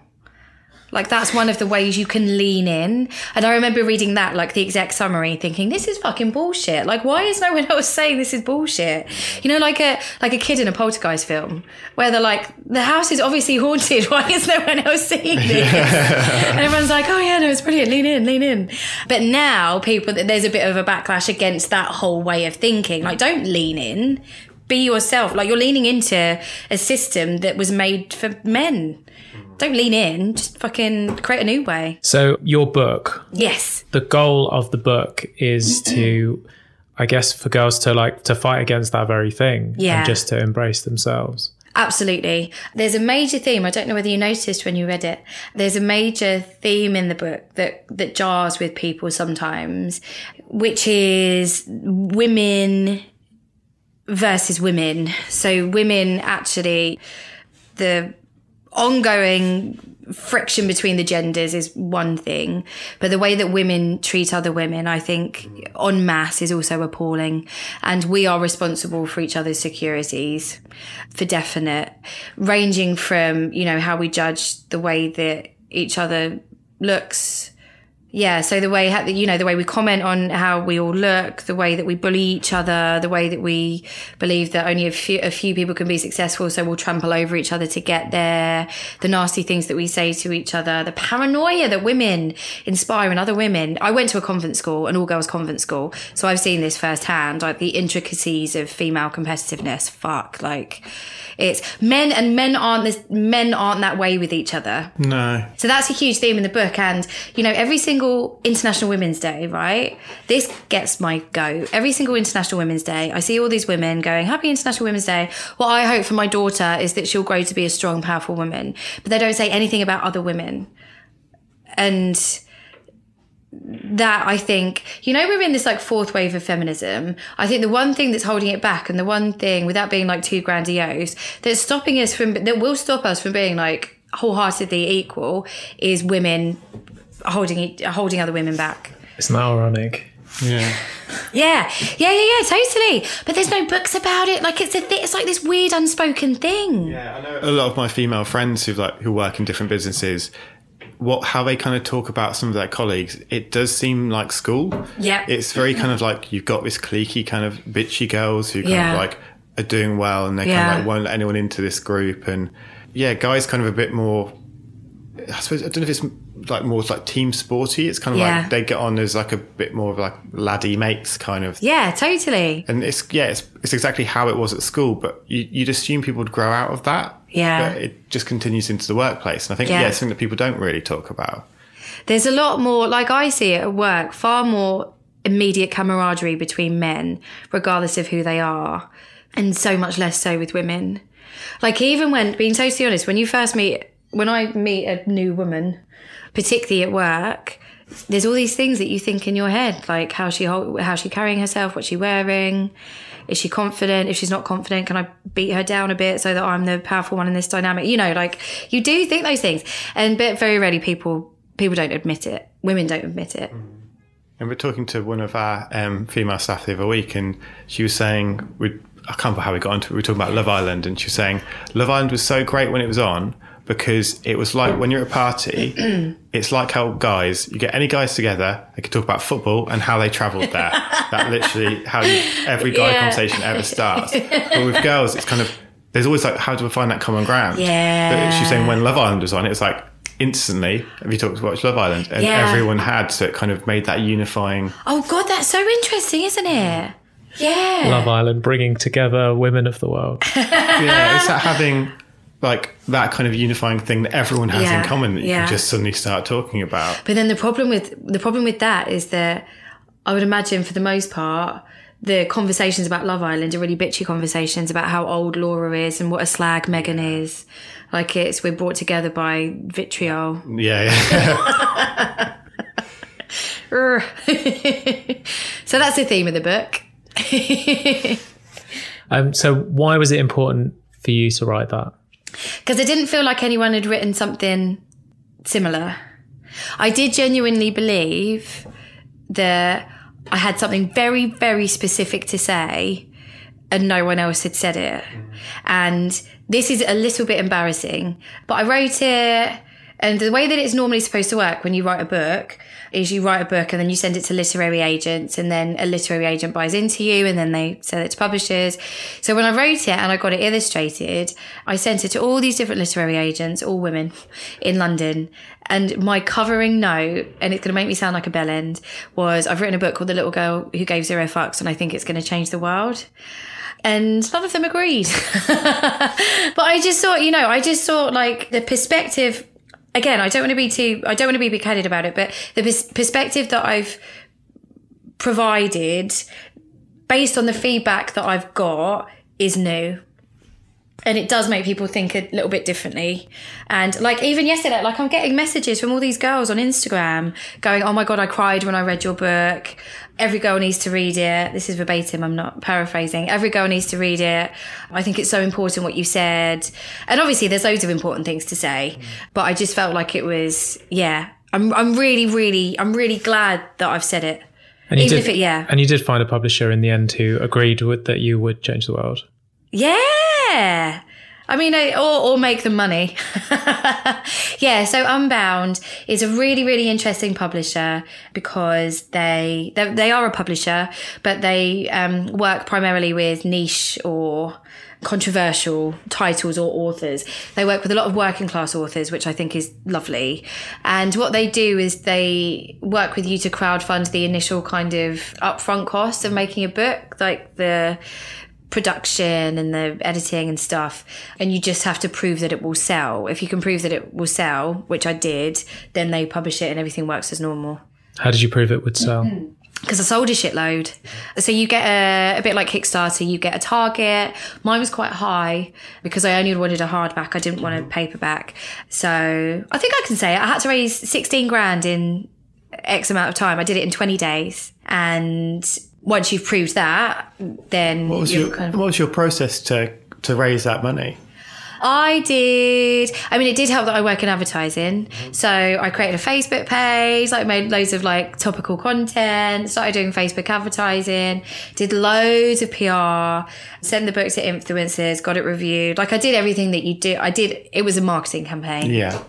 Like that's one of the ways you can lean in. And I remember reading that, like the exec summary, thinking, this is fucking bullshit. Like, why is no one else saying this is bullshit? You know, like a like a kid in a poltergeist film where they're like, the house is obviously haunted. Why is no one else seeing this? and everyone's like, oh yeah, no, it's brilliant. Lean in, lean in. But now people, there's a bit of a backlash against that whole way of thinking. Like, don't lean in. Be yourself. Like you're leaning into a system that was made for men. Don't lean in. Just fucking create a new way. So your book, Yes. the goal of the book is to i guess for girls to like to fight against that very thing Yeah. and just to embrace themselves Absolutely. There's a major theme. I don't know whether you noticed when you read it. There's a major theme in the book that, that jars with people sometimes, which is women versus women. So women actually, the ongoing friction between the genders is one thing, but the way that women treat other women, I think, en masse is also appalling. And we are responsible for each other's securities, for definite, ranging from, you know, how we judge the way that each other looks, Yeah, so the way you know the way we comment on how we all look, the way that we bully each other, the way that we believe that only a few a few people can be successful, so we'll trample over each other to get there. The nasty things that we say to each other, the paranoia that women inspire in other women. I went to a convent school, an all girls convent school, so I've seen this firsthand, like the intricacies of female competitiveness. Fuck, like it's men and men aren't this men aren't that way with each other. No. So that's a huge theme in the book. And, you know, every single International Women's Day, right? This gets my go. Every single International Women's Day, I see all these women going, Happy International Women's Day. What I hope for my daughter is that she'll grow to be a strong, powerful woman. But they don't say anything about other women. And that I think, you know, we're in this like fourth wave of feminism. I think the one thing that's holding it back and the one thing without being like too grandiose that's stopping us from, that will stop us from being like wholeheartedly equal is women holding, e- holding other women back. Isn't that ironic? Yeah. Yeah, yeah, yeah, yeah, totally. But there's no books about it. Like it's a th- it's like this weird unspoken thing. Yeah, I know a lot of my female friends who like who work in different businesses. What how they kind of talk about some of their colleagues, it does seem like school. Yeah. it's very kind of like you've got this cliquey kind of bitchy girls who kind Yeah. of like are doing well and they kind of like won't let anyone into this group and yeah, guys kind of a bit more. I suppose I don't know if it's like more like team sporty. It's kind of Yeah. like they get on as like a bit more of like laddie mates kind of Yeah, totally. and it's yeah, it's, it's exactly how it was at school. But you, you'd assume people would grow out of that. Yeah. but it just continues into the workplace, and I think Yeah. yeah, it's something that people don't really talk about. There's a lot more, like I see it at work, far more immediate camaraderie between men, regardless of who they are, and so much less so with women. Like even when, being totally honest, when you first meet, when I meet a new woman, particularly at work, there's all these things that you think in your head, like how she how she carrying herself, what she wearing, is she confident? If she's not confident, can I beat her down a bit so that I'm the powerful one in this dynamic? You know, like you do think those things, and but very rarely people people don't admit it. Women don't admit it. And we're talking to one of our um, female staff the other week, and she was saying, we, I can't remember how we got into it. We were talking about Love Island, and she was saying Love Island was so great when it was on because it was like when you're at a party, it's like how guys, you get any guys together, they could talk about football and how they travelled there. that literally how you, every guy Yeah. conversation ever starts. But with girls, it's kind of there's always like how do we find that common ground? Yeah. But she's saying when Love Island was on, it was like instantly. Have you talked watch Love Island? And Yeah. everyone had, so it kind of made that unifying. Oh God, that's so interesting, isn't it? Mm. Yeah. Love Island bringing together women of the world. Yeah, it's that having like that kind of unifying thing that everyone has Yeah, in common that you yeah. can just suddenly start talking about. But then the problem with the problem with that is that I would imagine for the most part the conversations about Love Island are really bitchy conversations about how old Laura is and what a slag Megan is. Like it's we're brought together by vitriol. Yeah, yeah. So that's the theme of the book. Um, so why was it important for you to write that? Because I didn't feel like anyone had written something similar. I did genuinely believe that I had something very, very specific to say and no one else had said it. And this is a little bit embarrassing, but I wrote it. And the way that it's normally supposed to work when you write a book is you write a book and then you send it to literary agents and then a literary agent buys into you and then they sell it to publishers. So when I wrote it and I got it illustrated, I sent it to all these different literary agents, all women in London. And my covering note, and it's going to make me sound like a bellend, was I've written a book called The Little Girl Who Gave Zero Fucks and I think it's going to change the world and none of them agreed. but I just thought, you know, I just thought like the perspective. Again, I don't want to be too. I don't want to be big-headed about it, but the pers- perspective that I've provided, based on the feedback that I've got, is new. And it does make people think a little bit differently. And like even yesterday, like I'm getting messages from all these girls on Instagram going, Oh my God, I cried when I read your book. Every girl needs to read it. This is verbatim. I'm not paraphrasing. Every girl needs to read it. I think it's so important what you said. And obviously there's loads of important things to say, but I just felt like it was, yeah, I'm, I'm really, really, I'm really glad that I've said it. And you Even did, if it- yeah. And you did find a publisher in the end who agreed with that you would change the world. Yeah. I mean, or, or make them money. yeah, so Unbound is a really, really interesting publisher because they they, they are a publisher, but they um, work primarily with niche or controversial titles or authors. They work with a lot of working class authors, which I think is lovely. And what they do is they work with you to crowdfund the initial kind of upfront cost of making a book, like the production and the editing and stuff and you just have to prove that it will sell if you can prove that it will sell which i did then they publish it and everything works as normal How did you prove it would sell? Mm-hmm. because I sold a shitload. So you get a, a bit like Kickstarter, you get a target. Mine was quite high because I only wanted a hardback. I didn't want a paperback. So I think I can say it. I had to raise 16 grand in X amount of time. I did it in 20 days. And once you've proved that, then What was your kind of What was your process to to raise that money? I did. I mean, it did help that I work in advertising. So I created a Facebook page, like made loads of like topical content, started doing Facebook advertising, did loads of PR, sent the book to influencers, got it reviewed. Like I did everything that you do. I did, it was a marketing campaign Yeah.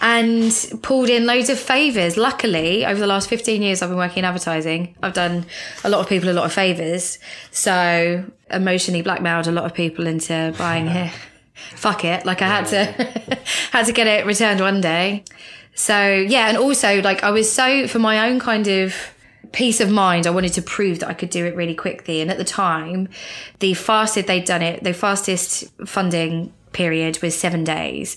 And pulled in loads of favors. Luckily, over the last 15 years I've been working in advertising, I've done a lot of people a lot of favors. So emotionally blackmailed a lot of people into buying here. Fuck it. Like I had to had to get it returned one day. So yeah, and also like I was so for my own kind of peace of mind, I wanted to prove that I could do it really quickly. And at the time, the fastest they'd done it, the fastest funding period was seven days.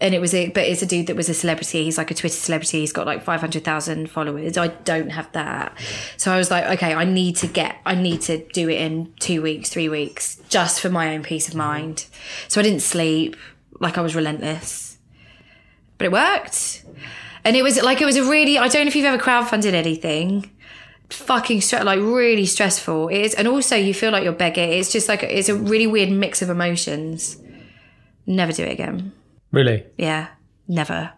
And it was a, but it's a dude that was a celebrity. He's like a Twitter celebrity. He's got like 500,000 followers. I don't have that. So I was like, okay, I need to get, I need to do it in two weeks, three weeks, just for my own peace of mm-hmm. mind. So I didn't sleep. Like I was relentless but it worked. And it was like it was a really I don't know if you've ever crowdfunded anything. Fucking stress, like really stressful. It is, and also you feel like you're begging. It's just like it's a really weird mix of emotions. Never do it again. Really? Yeah, never.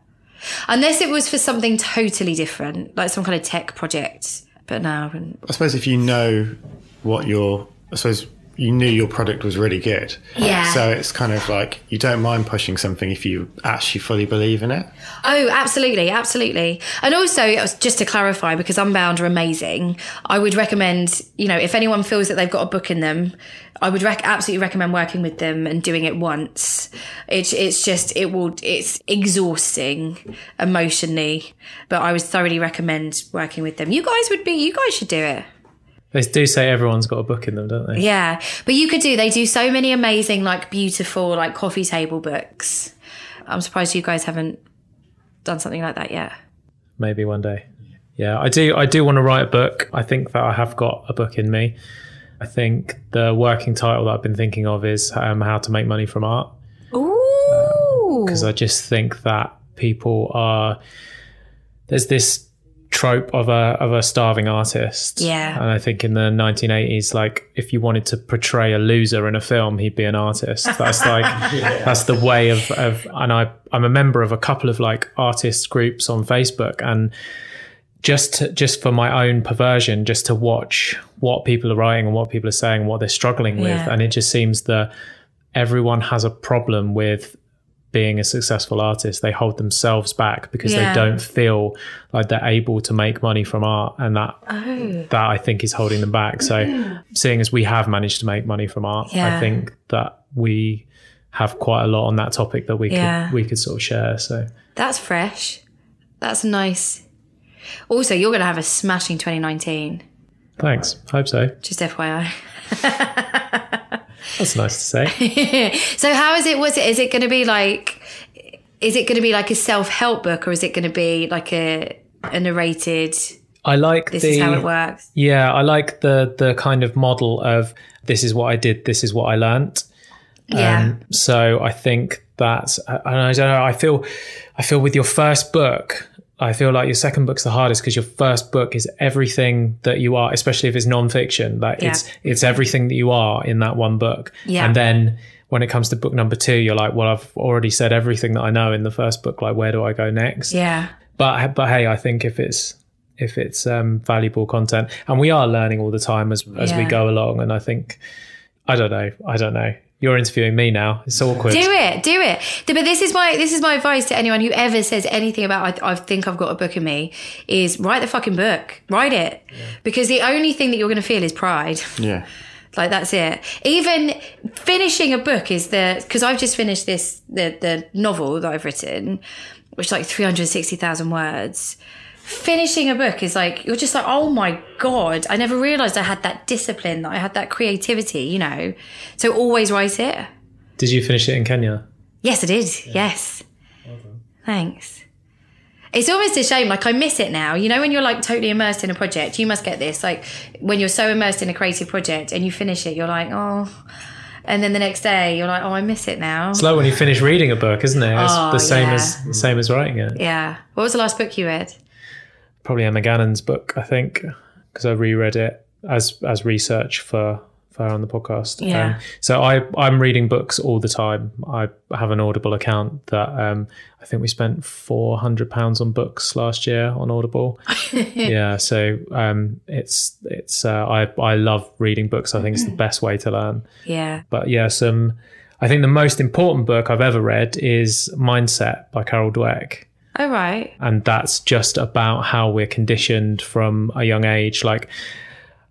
Unless it was for something totally different, like some kind of tech project. But no, I wouldn't. I suppose if you know what your, I suppose you knew your product was really good. Yeah. So it's kind of like you don't mind pushing something if you actually fully believe in it. Oh, absolutely, absolutely. And also, just to clarify, because Unbound are amazing, I would recommend, you know, if anyone feels that they've got a book in them, I would rec- absolutely recommend working with them and doing it once. It's it's just it will it's exhausting emotionally, but I would thoroughly recommend working with them. You guys would be you guys should do it. They do say everyone's got a book in them, don't they? Yeah, but you could do. They do so many amazing, like beautiful, like coffee table books. I'm surprised you guys haven't done something like that yet. Maybe one day. Yeah, I do. I do want to write a book. I think that I have got a book in me. I think the working title that I've been thinking of is um, "How to Make Money from Art." Ooh. because I just think that people are there's this trope of a of a starving artist. Yeah. And I think in the 1980s like if you wanted to portray a loser in a film he'd be an artist. That's like that's the way of of and I I'm a member of a couple of like artist groups on Facebook and just to, just for my own perversion just to watch what people are writing and what people are saying and what they're struggling with Yeah. and it just seems that everyone has a problem with being a successful artist they hold themselves back because Yeah. they don't feel like they're able to make money from art and that Oh. that I think is holding them back so mm-hmm. seeing as we have managed to make money from art Yeah. I think that we have quite a lot on that topic that we Yeah. could we could sort of share so That's fresh. That's nice. Also, you're going to have a smashing 2019. thanks hope so Just FYI. that's nice to say So, how is it? Was it? Is it going to be like? Is it going to be like a self-help book, or is it going to be like a a narrated? I like This the is how it works. Yeah, I like the the kind of model of this is what I did, this is what I learnt. Yeah. Um, so I think that, and I don't know, I feel, I feel with your first book, I feel like your second book's the hardest because your first book is everything that you are, especially if it's nonfiction. Like Yeah. it's it's everything that you are in that one book. Yeah. And then when it comes to book number two, you're like, well, I've already said everything that I know in the first book. Like, where do I go next? yeah. but but hey, I think if it's if it's um, valuable content, and we are learning all the time as as we go along, and I think I don't know, I don't know. You're interviewing me now. It's awkward. Do it, do it. But this is my this is my advice to anyone who ever says anything about I, I think I've got a book in me is write the fucking book, write it, because the only thing that you're going to feel is pride. Yeah. Like that's it. Even finishing a book is the because I've just finished this the the novel that I've written, which is like three hundred sixty thousand words. Finishing a book is like you're just like oh my god! I never realized I had that discipline, that I had that creativity. You know, so always write it. Did you finish it in Kenya? Yes, I did. Yes. Thanks. It's almost a shame. Like I miss it now. You know, when you're like totally immersed in a project, you must get this. Like when you're so immersed in a creative project and you finish it, you're like, oh. And then the next day, you're like, oh, I miss it now. It's like when you finish reading a book, isn't it? It's Oh, the same yeah. as the same as writing it. Yeah. What was the last book you read? Probably Emma Gannon's book, I think, because I reread it as as research for for on the podcast. Um, Yeah. so I I'm reading books all the time. I have an Audible account that um, I think we spent four hundred pounds on books last year on Audible. yeah. So um, it's it's uh, I I love reading books. I think it's the best way to learn. Yeah. But yeah, some. I think the most important book I've ever read is Mindset by Carol Dweck. Oh, right. And that's just about how we're conditioned from a young age. Like,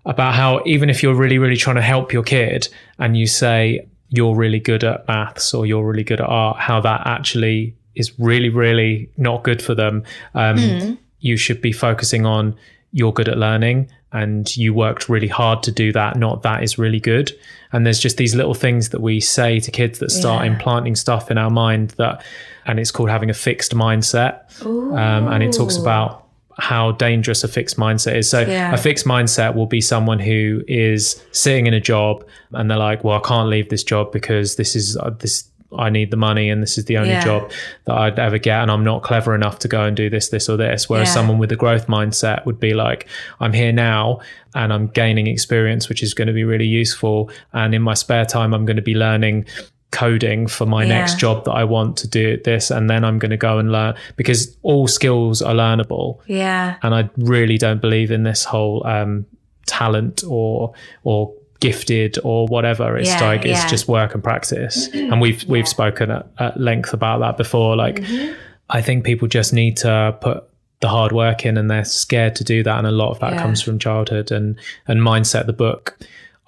about how even if you're really, really trying to help your kid and you say you're really good at maths or you're really good at art, how that actually is really, really not good for them. Um, You should be focusing on you're good at learning and you worked really hard to do that, not that is really good. And there's just these little things that we say to kids that start Yeah. implanting stuff in our mind that, and it's called having a fixed mindset. Um, and it talks about how dangerous a fixed mindset is. So Yeah. a fixed mindset will be someone who is sitting in a job and they're like, well, I can't leave this job because this is uh, this. I need the money and this is the only Yeah. job that I'd ever get and I'm not clever enough to go and do this, this or this. Whereas Yeah. someone with a growth mindset would be like, I'm here now and I'm gaining experience, which is going to be really useful. And in my spare time, I'm going to be learning coding for my Yeah. next job that I want to do this. And then I'm going to go and learn because all skills are learnable Yeah. and I really don't believe in this whole um, talent or or gifted or whatever. It's Yeah, like it's yeah. just work and practice, and we've we've spoken at, at length about that before. Like, Mm-hmm. I think people just need to put the hard work in, and they're scared to do that, and a lot of that Yeah. comes from childhood and and mindset. The book.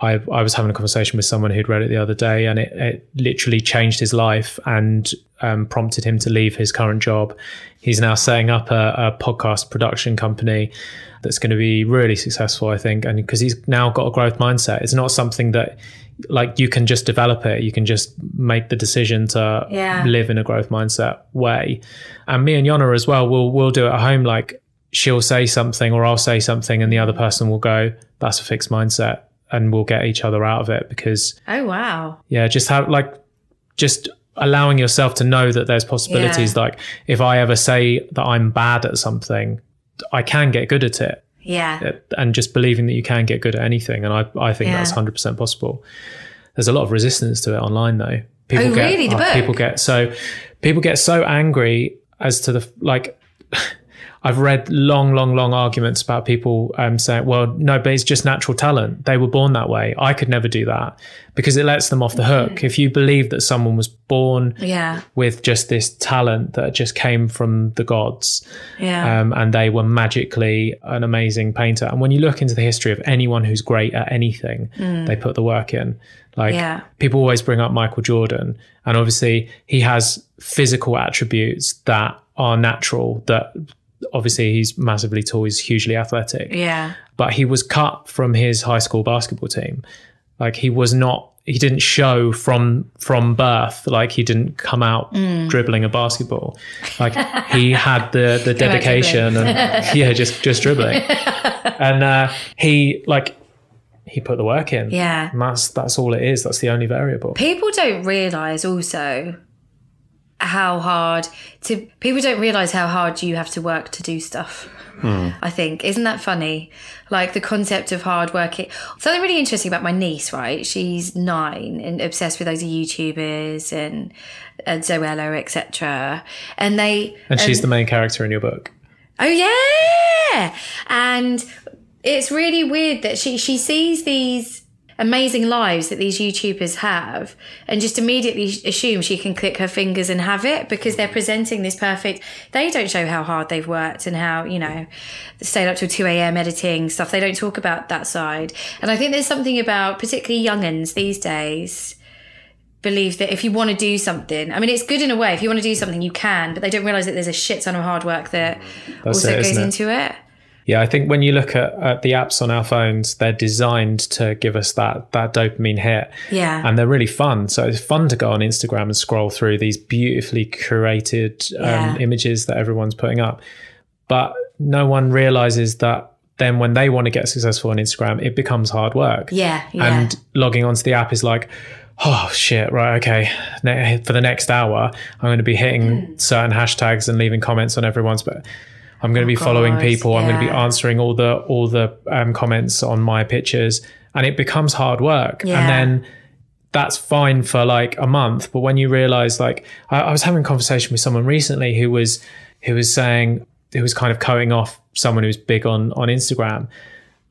I, I was having a conversation with someone who'd read it the other day, and it, it literally changed his life and um, prompted him to leave his current job. He's now setting up a, a podcast production company that's going to be really successful, I think. And because he's now got a growth mindset, it's not something that like you can just develop it. You can just make the decision to Yeah. live in a growth mindset way. And me and Yona as well, we'll we'll do it at home. Like she'll say something or I'll say something, and the other person will go, "That's a fixed mindset," and we'll get each other out of it because Oh, wow. yeah, just have like just allowing yourself to know that there's possibilities. Yeah. Like if I ever say that I'm bad at something, I can get good at it Yeah. Uh, and just believing that you can get good at anything. And I, I think Yeah. that's 100% possible. There's a lot of resistance to it online though. People Oh, get, really? Uh, book? People get so, people get so angry as to the, like, I've read long, long, long arguments about people um, saying, well, no, but it's just natural talent. They were born that way. I could never do that because it lets them off the hook. If you believe that someone was born Yeah. with just this talent that just came from the gods, Yeah. um, and they were magically an amazing painter. And when you look into the history of anyone who's great at anything, they put the work in. Like Yeah. people always bring up Michael Jordan, and obviously he has physical attributes that are natural. That obviously he's massively tall, he's hugely athletic, yeah. but he was cut from his high school basketball team. Like he was not. He didn't show from from birth. Like he didn't come out dribbling a basketball. Like he had the the dedication and yeah, just just dribbling. and uh, he like he put the work in. Yeah. and that's that's all it is. That's the only variable. People don't realize also how hard to people don't realize how hard you have to work to do stuff. Hmm. I think isn't that funny? Like the concept of hard working. Something really interesting about my niece, right? She's nine and obsessed with those YouTubers and, and Zoella, etc. And they And she's the main character in your book. Oh yeah, and it's really weird that she she sees these amazing lives that these YouTubers have and just immediately assume she can click her fingers and have it because they're presenting this perfect. They don't show how hard they've worked and how, you know, stayed up till 2 a.m. editing stuff. They don't talk about that side. And I think there's something about particularly youngins these days believe that if you want to do something, I mean, it's good in a way. If you want to do something, you can, but they don't realize that there's a shit ton of hard work that That's also it, goes it? into it. Yeah, I think when you look at, at the apps on our phones, they're designed to give us that that dopamine hit. Yeah. And they're really fun. So it's fun to go on Instagram and scroll through these beautifully curated Yeah. um, images that everyone's putting up. But no one realizes that then when they want to get successful on Instagram, it becomes hard work. Yeah, yeah. And logging onto the app is like, oh shit, right, okay. Ne- For the next hour, I'm going to be hitting Hmm. certain hashtags and leaving comments on everyone's, but I'm going to be following Oh, people. I'm going to be answering all the all the um, comments on my pictures, and it becomes hard work. Yeah. And then that's fine for like a month, but when you realize, like, I, I was having a conversation with someone recently who was who was saying who was kind of coating off someone who's big on on Instagram,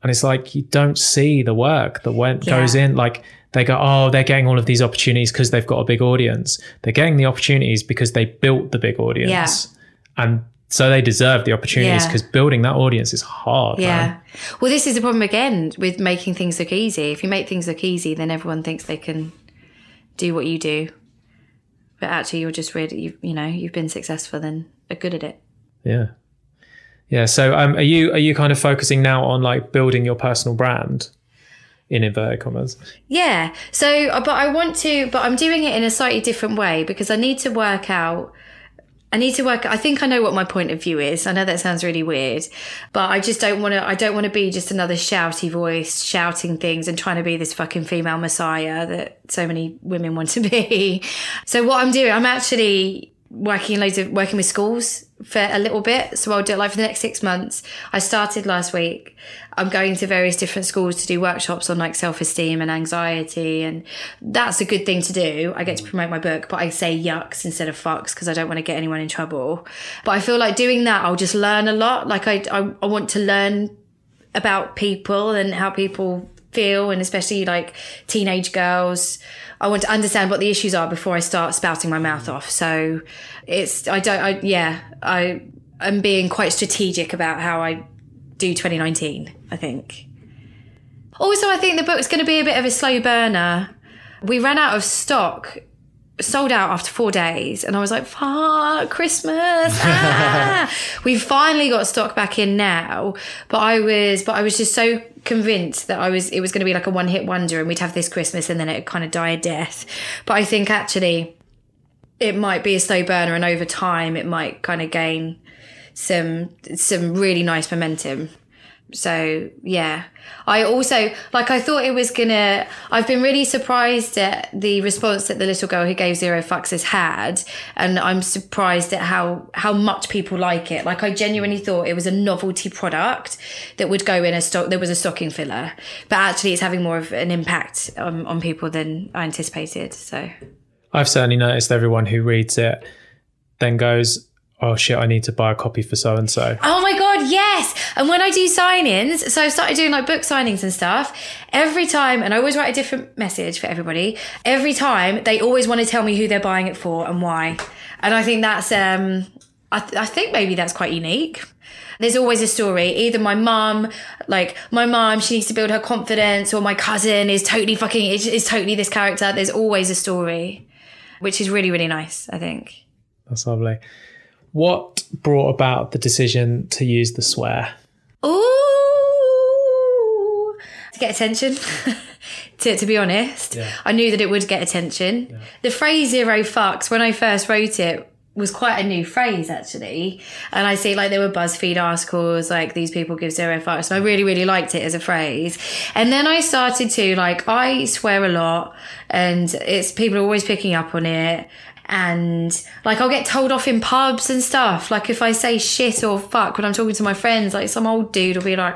and it's like you don't see the work that went Yeah. goes in. Like they go, oh, they're getting all of these opportunities because they've got a big audience. They're getting the opportunities because they built the big audience, yeah. and so they deserve the opportunities Yeah. because building that audience is hard. Yeah. man. Well, this is the problem again with making things look easy. If you make things look easy, then everyone thinks they can do what you do. But actually, you're just really, you, you know, you've been successful and are good at it. yeah, yeah. So, um, are you are you kind of focusing now on like building your personal brand in inverted commas? Yeah. So, uh, but I want to, but I'm doing it in a slightly different way because I need to work out. I need to work. I think I know what my point of view is. I know that sounds really weird, but I just don't want to. I don't want to be just another shouty voice shouting things and trying to be this fucking female messiah that so many women want to be. So what I'm doing, I'm actually working loads of working with schools for a little bit. So I'll do it like for the next six months. I started last week. I'm going to various different schools to do workshops on like self esteem and anxiety. And that's a good thing to do. I get to promote my book, but I say yucks instead of fucks because I don't want to get anyone in trouble. But I feel like doing that, I'll just learn a lot. Like I, I, I want to learn about people and how people feel and especially like teenage girls i want to understand what the issues are before i start spouting my mouth off. So it's i don't i yeah i i'm being quite strategic about how i do 2019 i think. Also i think the book's going to be a bit of a slow burner. We ran out of stock sold out after four days and I was like, fuck, Christmas. Ah. We've finally got stock back in now. But I was but I was just so convinced that I was it was gonna be like a one hit wonder and we'd have this Christmas and then it would kind of die a death. But I think actually it might be a slow burner and over time it might kind of gain some some really nice momentum. So yeah, I also like. I thought it was gonna. I've been really surprised at the response that the little girl who gave zero fucks has had, and I'm surprised at how how much people like it. Like I genuinely thought it was a novelty product that would go in a stock. There was a stocking filler, but actually it's having more of an impact on, on people than I anticipated. So I've certainly noticed everyone who reads it then goes, "Oh shit, I need to buy a copy for so and so." Oh my god! And when I do sign-ins, so I've started doing like book signings and stuff. Every time, and I always write a different message for everybody. Every time, they always want to tell me who they're buying it for and why. And I think that's, um, I, th- I think maybe that's quite unique. There's always a story. Either my mum, like my mum, she needs to build her confidence, or my cousin is totally fucking is, is totally this character. There's always a story, which is really really nice. I think. That's lovely. What brought about the decision to use the swear? Ooh, to get attention. to, to be honest, I knew that it would get attention. The phrase zero fucks, when I first wrote it, was quite a new phrase actually. And I see like there were BuzzFeed articles like these people give zero fucks. And I really, really liked it as a phrase. And then I started to like, I swear a lot and it's people are always picking up on it. And like I'll get told off in pubs and stuff. Like if I say shit or fuck when I'm talking to my friends, like some old dude will be like,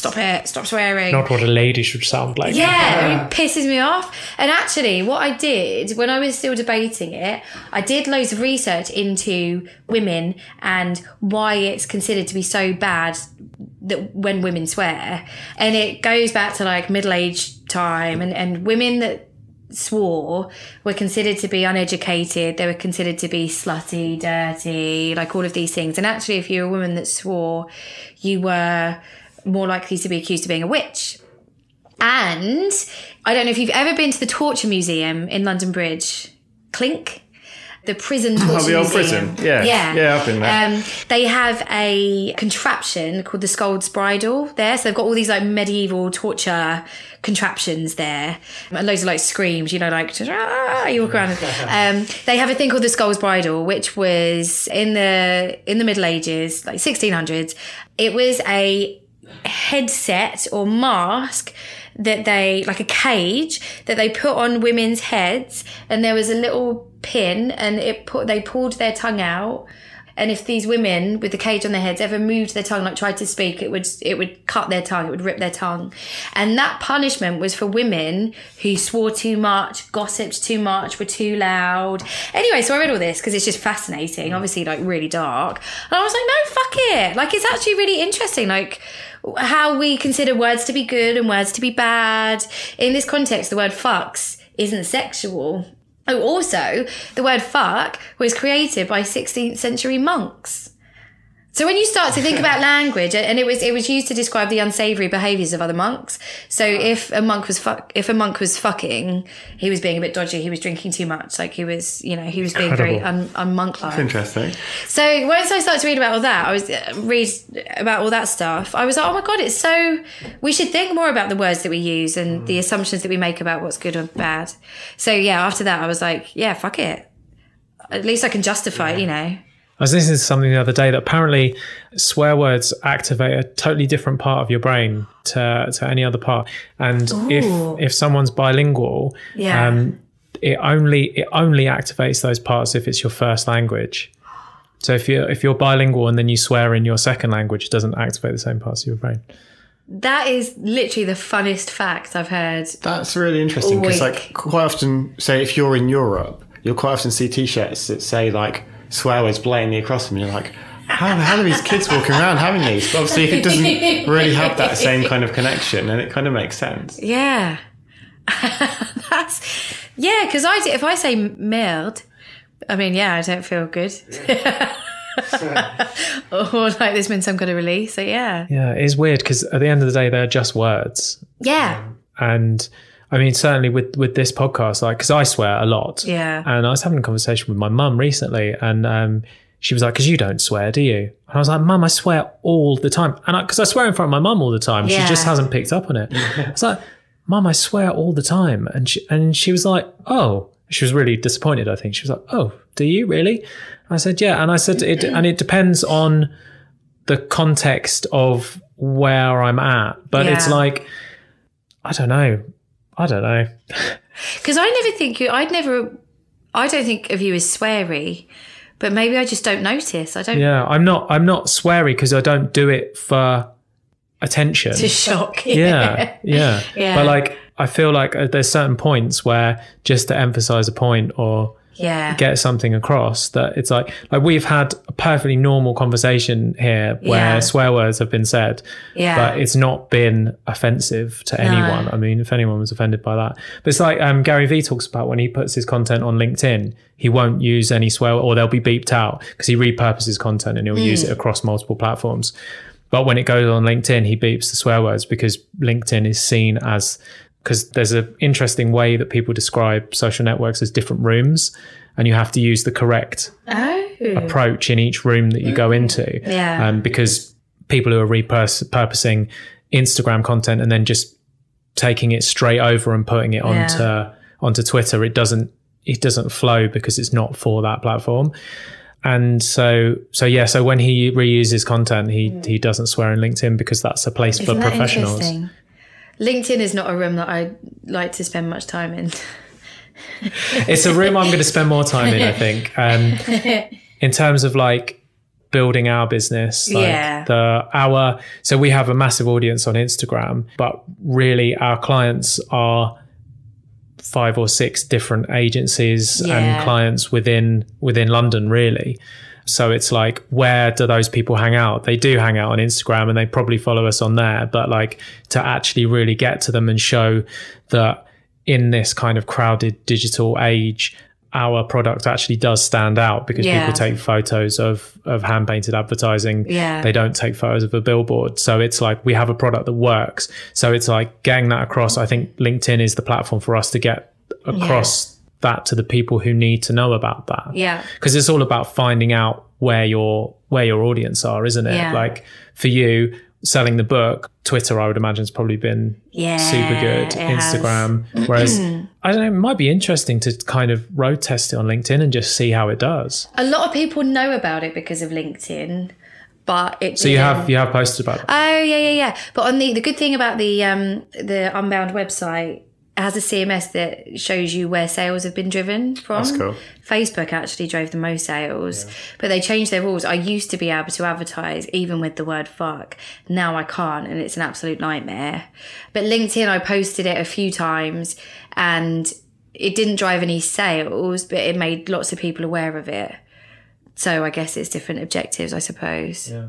stop it, stop swearing. Not what a lady should sound like. Yeah, it pisses me off. And actually, what I did when I was still debating it, I did loads of research into women and why it's considered to be so bad that when women swear, and it goes back to like middle age time, and and women that swore were considered to be uneducated. They were considered to be slutty, dirty, like all of these things. And actually, if you're a woman that swore, you were more likely to be accused of being a witch. And I don't know if you've ever been to the Torture Museum in London Bridge, Clink, the prison torture Oh, the old museum. prison. Yeah. yeah, Yeah, I've been there. Um, they have a contraption called the Scold's Bridle there, so they've got all these like medieval torture contraptions there, and loads of like screams, you know, like ah, you walk around. Um, they have a thing called the Scold's Bridle, which was in the in the Middle Ages, like 1600s. It was a headset or mask that they like a cage that they put on women's heads and there was a little pin and it put they pulled their tongue out and if these women with the cage on their heads ever moved their tongue like tried to speak it would it would cut their tongue it would rip their tongue and that punishment was for women who swore too much gossiped too much were too loud anyway so i read all this because it's just fascinating obviously like really dark and i was like no fuck it like it's actually really interesting like how we consider words to be good and words to be bad. In this context, the word fucks isn't sexual. Oh, also, the word fuck was created by 16th century monks. So when you start to think about language, and it was it was used to describe the unsavory behaviours of other monks. So if a monk was fuck, if a monk was fucking, he was being a bit dodgy. He was drinking too much. Like he was, you know, he was being very un, unmonk-like. Interesting. So once I started to read about all that, I was uh, read about all that stuff. I was like, oh my god, it's so. We should think more about the words that we use and the assumptions that we make about what's good or bad. So yeah, after that, I was like, yeah, fuck it. At least I can justify, it, you know. I was listening to something the other day that apparently swear words activate a totally different part of your brain to, to any other part. And Ooh. if if someone's bilingual, Yeah. um, it only it only activates those parts if it's your first language. So if you if you're bilingual and then you swear in your second language, it doesn't activate the same parts of your brain. That is literally the funnest fact I've heard. That's really interesting because, like, quite often, say if you're in Europe, you'll quite often see T-shirts that say like swear words blatantly across them. You're like, how the hell are these kids walking around having these? But obviously, it doesn't really have that same kind of connection, and it kind of makes sense. Yeah. That's yeah, because I if I say merde, I mean yeah, I don't feel good. Yeah. or like there's been some kind of release. So yeah, Yeah, it is weird because at the end of the day, they're just words. yeah, And I mean, certainly with with this podcast, like because I swear a lot. Yeah. And I was having a conversation with my mum recently, and um, she was like, "Because you don't swear, do you?" And I was like, "Mum, I swear all the time." And because I, swear in front of my mum all the time, Yeah. she just hasn't picked up on it. it's like, "Mum, I swear all the time," and she and she was like, "Oh." She was really disappointed. I think she was like, "Oh, do you really?" I said, "Yeah," and I said, "It and it depends on the context of where I'm at, but it's like." I don't know. I don't know. because I never think you. I'd never. I don't think of you as sweary, but maybe I just don't notice. I don't Yeah, I'm not. I'm not sweary because I don't do it for attention. to shock. yeah, yeah, Yeah. But like, I feel like uh, there's certain points where just to emphasize a point or yeah, get something across that it's like like we've had a perfectly normal conversation here where Yeah. swear words have been said Yeah. but it's not been offensive to anyone. I mean if anyone was offended by that. But it's like um, gary vee talks about when he puts his content on linkedin he won't use any swear or they'll be beeped out because he repurposes content and he'll use it across multiple platforms. But when it goes on linkedin he beeps the swear words because linkedin is seen as because there's an interesting way that people describe social networks as different rooms and you have to use the correct oh, approach in each room that you go into Yeah. um, because people who are repurposing instagram content and then just taking it straight over and putting it onto onto twitter it doesn't it doesn't flow because it's not for that platform and so so yeah so when he reuses content he he doesn't swear in linkedin because that's a place for. Isn't that professionals? LinkedIn is not a room that I like to spend much time in. it's a room I'm going to spend more time in, I think. Um, in terms of like building our business, like Yeah. the our so we have a massive audience on Instagram, but really our clients are five or six different agencies Yeah. and clients within within London, really. So it's like, where do those people hang out? They do hang out on Instagram and they probably follow us on there. But like to actually really get to them and show that in this kind of crowded digital age, our product actually does stand out because Yeah. people take photos of of hand painted advertising. Yeah. They don't take photos of a billboard. So it's like we have a product that works. So it's like getting that across. I think LinkedIn is the platform for us to get across that to the people who need to know about that Yeah. because it's all about finding out where your where your audience are isn't it Yeah. like for you selling the book twitter i would imagine has probably been Yeah, super good it has. instagram whereas i don't know it might be interesting to kind of road test it on linkedin and just see how it does A lot of people know about it because of LinkedIn, but it. so you have you have posted about it Oh yeah, yeah, yeah. But on the the good thing about the um the Unbound website it has a CMS that shows you where sales have been driven from. That's cool. Facebook actually drove the most sales, but they changed their rules. I used to be able to advertise even with the word fuck. Now I can't, and it's an absolute nightmare. But LinkedIn, I posted it a few times, and it didn't drive any sales, but it made lots of people aware of it. So I guess it's different objectives, I suppose. Yeah.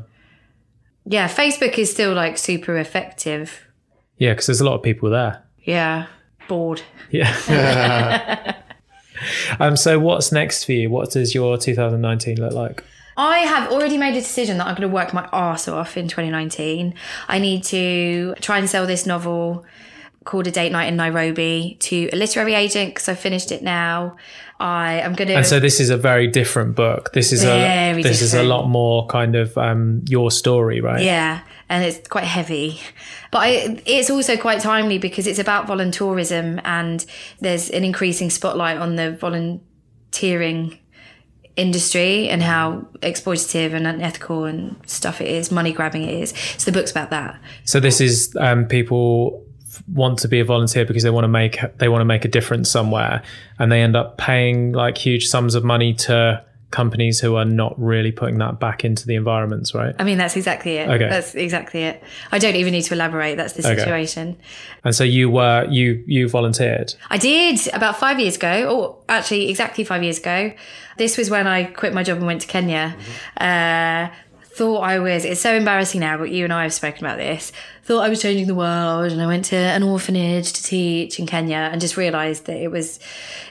Yeah, Facebook is still like super effective. yeah because there's a lot of people there Yeah, bored. yeah um so what's next for you what does your 2019 look like I have already made a decision that I'm going to work my arse off in 2019. I need to try and sell this novel called A Date Night in Nairobi to a literary agent because I finished it now. I am going to. And so this is a very different book. This is a this is a lot more kind of um, your story, right? Yeah, and it's quite heavy. But I, it's also quite timely because it's about voluntourism and there's an increasing spotlight on the volunteering industry and how exploitative and unethical and stuff it is, money grabbing it is. So the book's about that. So this is um, people want to be a volunteer because they want to make they want to make a difference somewhere, and they end up paying like huge sums of money to companies who are not really putting that back into the environments, right? I mean, that's exactly it. Okay. That's exactly it. I don't even need to elaborate. That's the Okay. situation. And so you were you you volunteered. I did about five years ago, or actually exactly five years ago. This was when I quit my job and went to Kenya. Uh, thought I was, it's so embarrassing now, but you and I have spoken about this. Thought I was changing the world and I went to an orphanage to teach in Kenya and just realised that it was,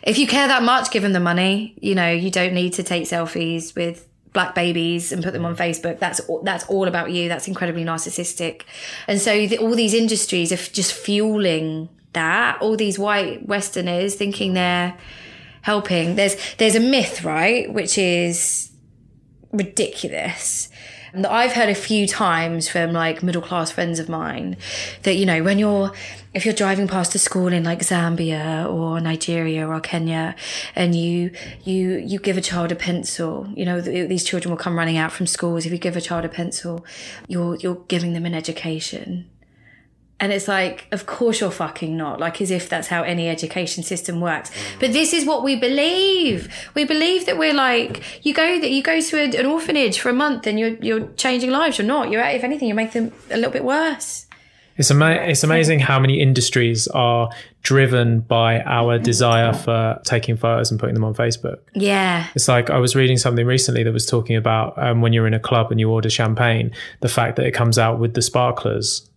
if you care that much, give them the money. You know, you don't need to take selfies with black babies and put them on mm. Facebook. That's all- that's all about you. That's incredibly narcissistic. And so the, all these industries are just fueling that. All these white Westerners thinking they're helping. There's there's a myth, right, which is ridiculous. That I've heard a few times from like middle class friends of mine that you know when you're if you're driving past a school in like Zambia or Nigeria or Kenya and you you you give a child a pencil you know th- these children will come running out from schools. If you give a child a pencil you're you're giving them an education and it's like, of course you're fucking not. Like as if that's how any education system works. But this is what we believe. We believe that we're like, you go that you go to a, an orphanage for a month and you're you're changing lives. You're not. You're if anything, you make them a little bit worse. It's ama- it's amazing how many industries are driven by our desire for taking photos and putting them on Facebook. Yeah. It's like I was reading something recently that was talking about um, when you're in a club and you order champagne, the fact that it comes out with the sparklers.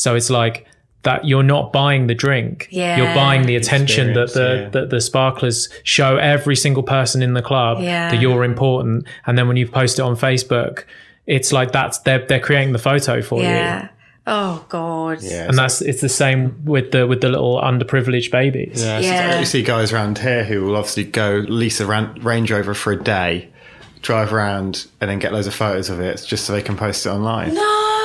So it's like that you're not buying the drink. Yeah. You're buying the attention that the yeah. that the sparklers show every single person in the club Yeah. that you're important. And then when you post it on Facebook, it's like that's they're they're creating the photo for you. Oh God. Yeah, And that's it's the same with the with the little underprivileged babies. Yeah, so you see guys around here who will obviously go lease a Range Rover for a day, drive around, and then get loads of photos of it just so they can post it online. No.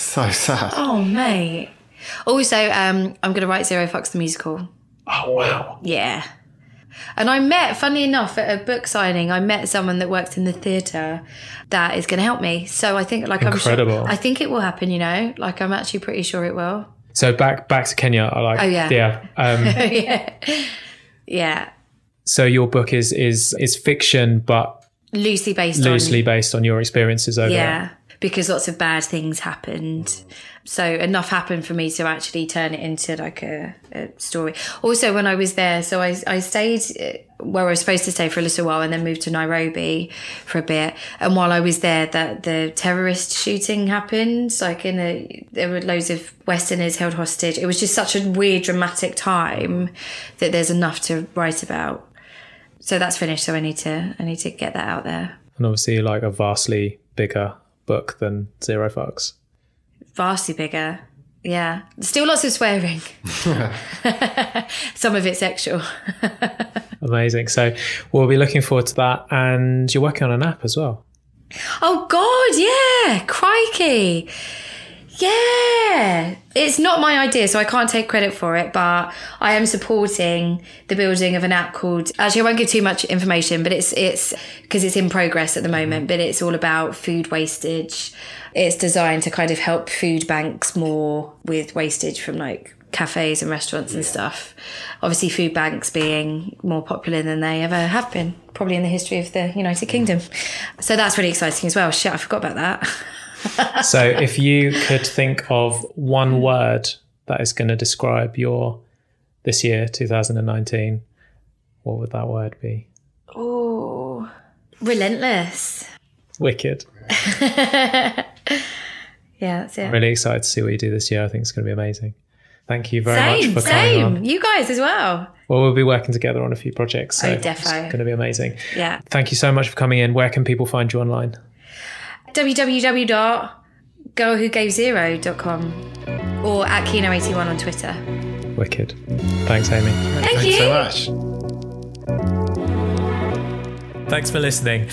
So sad. Oh mate. Also, um, I'm gonna write Zero Fucks the musical. Oh wow. Yeah. And I met, funny enough, at a book signing, I met someone that works in the theatre that is going to help me. So I think, like, Incredible. I'm sure, I think it will happen. You know, like I'm actually pretty sure it will. So back back to Kenya. I like Oh, yeah. yeah. Um, yeah, yeah, so your book is is is fiction but loosely based loosely on based on your experiences over there. yeah. Because lots of bad things happened. So enough happened for me to actually turn it into like a, a story. Also, when I was there, so I, I stayed uh, where I was supposed to stay for a little while and then moved to Nairobi for a bit. And while I was there, that the terrorist shooting happened. Like in a, there were loads of Westerners held hostage. It was just such a weird, dramatic time that there's enough to write about. So that's finished. So I need to, I need to get that out there. And obviously, like a vastly bigger book than Zero Fucks. Vastly bigger. Yeah. Still lots of swearing. Some of it sexual. Amazing. So we'll be looking forward to that. And you're working on an app as well. Oh God, yeah. Crikey. Yeah. It's not my idea, so I can't take credit for it, but I am supporting the building of an app called actually I won't give too much information, but it's it's because it's in progress at the moment, but it's all about food wastage. It's designed to kind of help food banks more with wastage from like cafes and restaurants and stuff. Obviously, food banks being more popular than they ever have been, probably in the history of the United Kingdom. So that's really exciting as well. Shit, I forgot about that. So if you could think of one word that is going to describe your this year, 2019, what would that word be? Oh, relentless. Wicked. Yeah, that's it. Really excited to see what you do this year. I think it's going to be amazing. Thank you very Same, much for coming same. on. You guys as well. Well, we'll be working together on a few projects. Oh, so Oh, It's going to be amazing. Yeah. Thank you so much for coming in. Where can people find you online? www.girlwhogavezero.com or at keano81 on Twitter. Wicked. Thanks, Amy. Thank Thanks you. so much. Thanks for listening.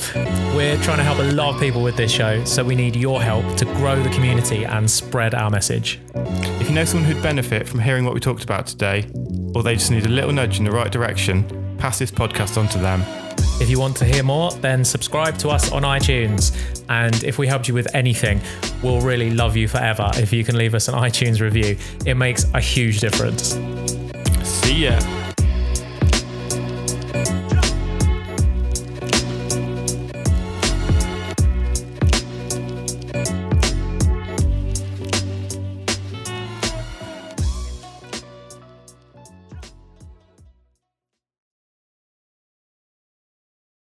We're trying to help a lot of people with this show, so we need your help to grow the community and spread our message. If you know someone who'd benefit from hearing what we talked about today, or they just need a little nudge in the right direction, pass this podcast on to them. If you want to hear more, then subscribe to us on iTunes. And if we helped you with anything, we'll really love you forever if you can leave us an iTunes review. It makes a huge difference. See ya.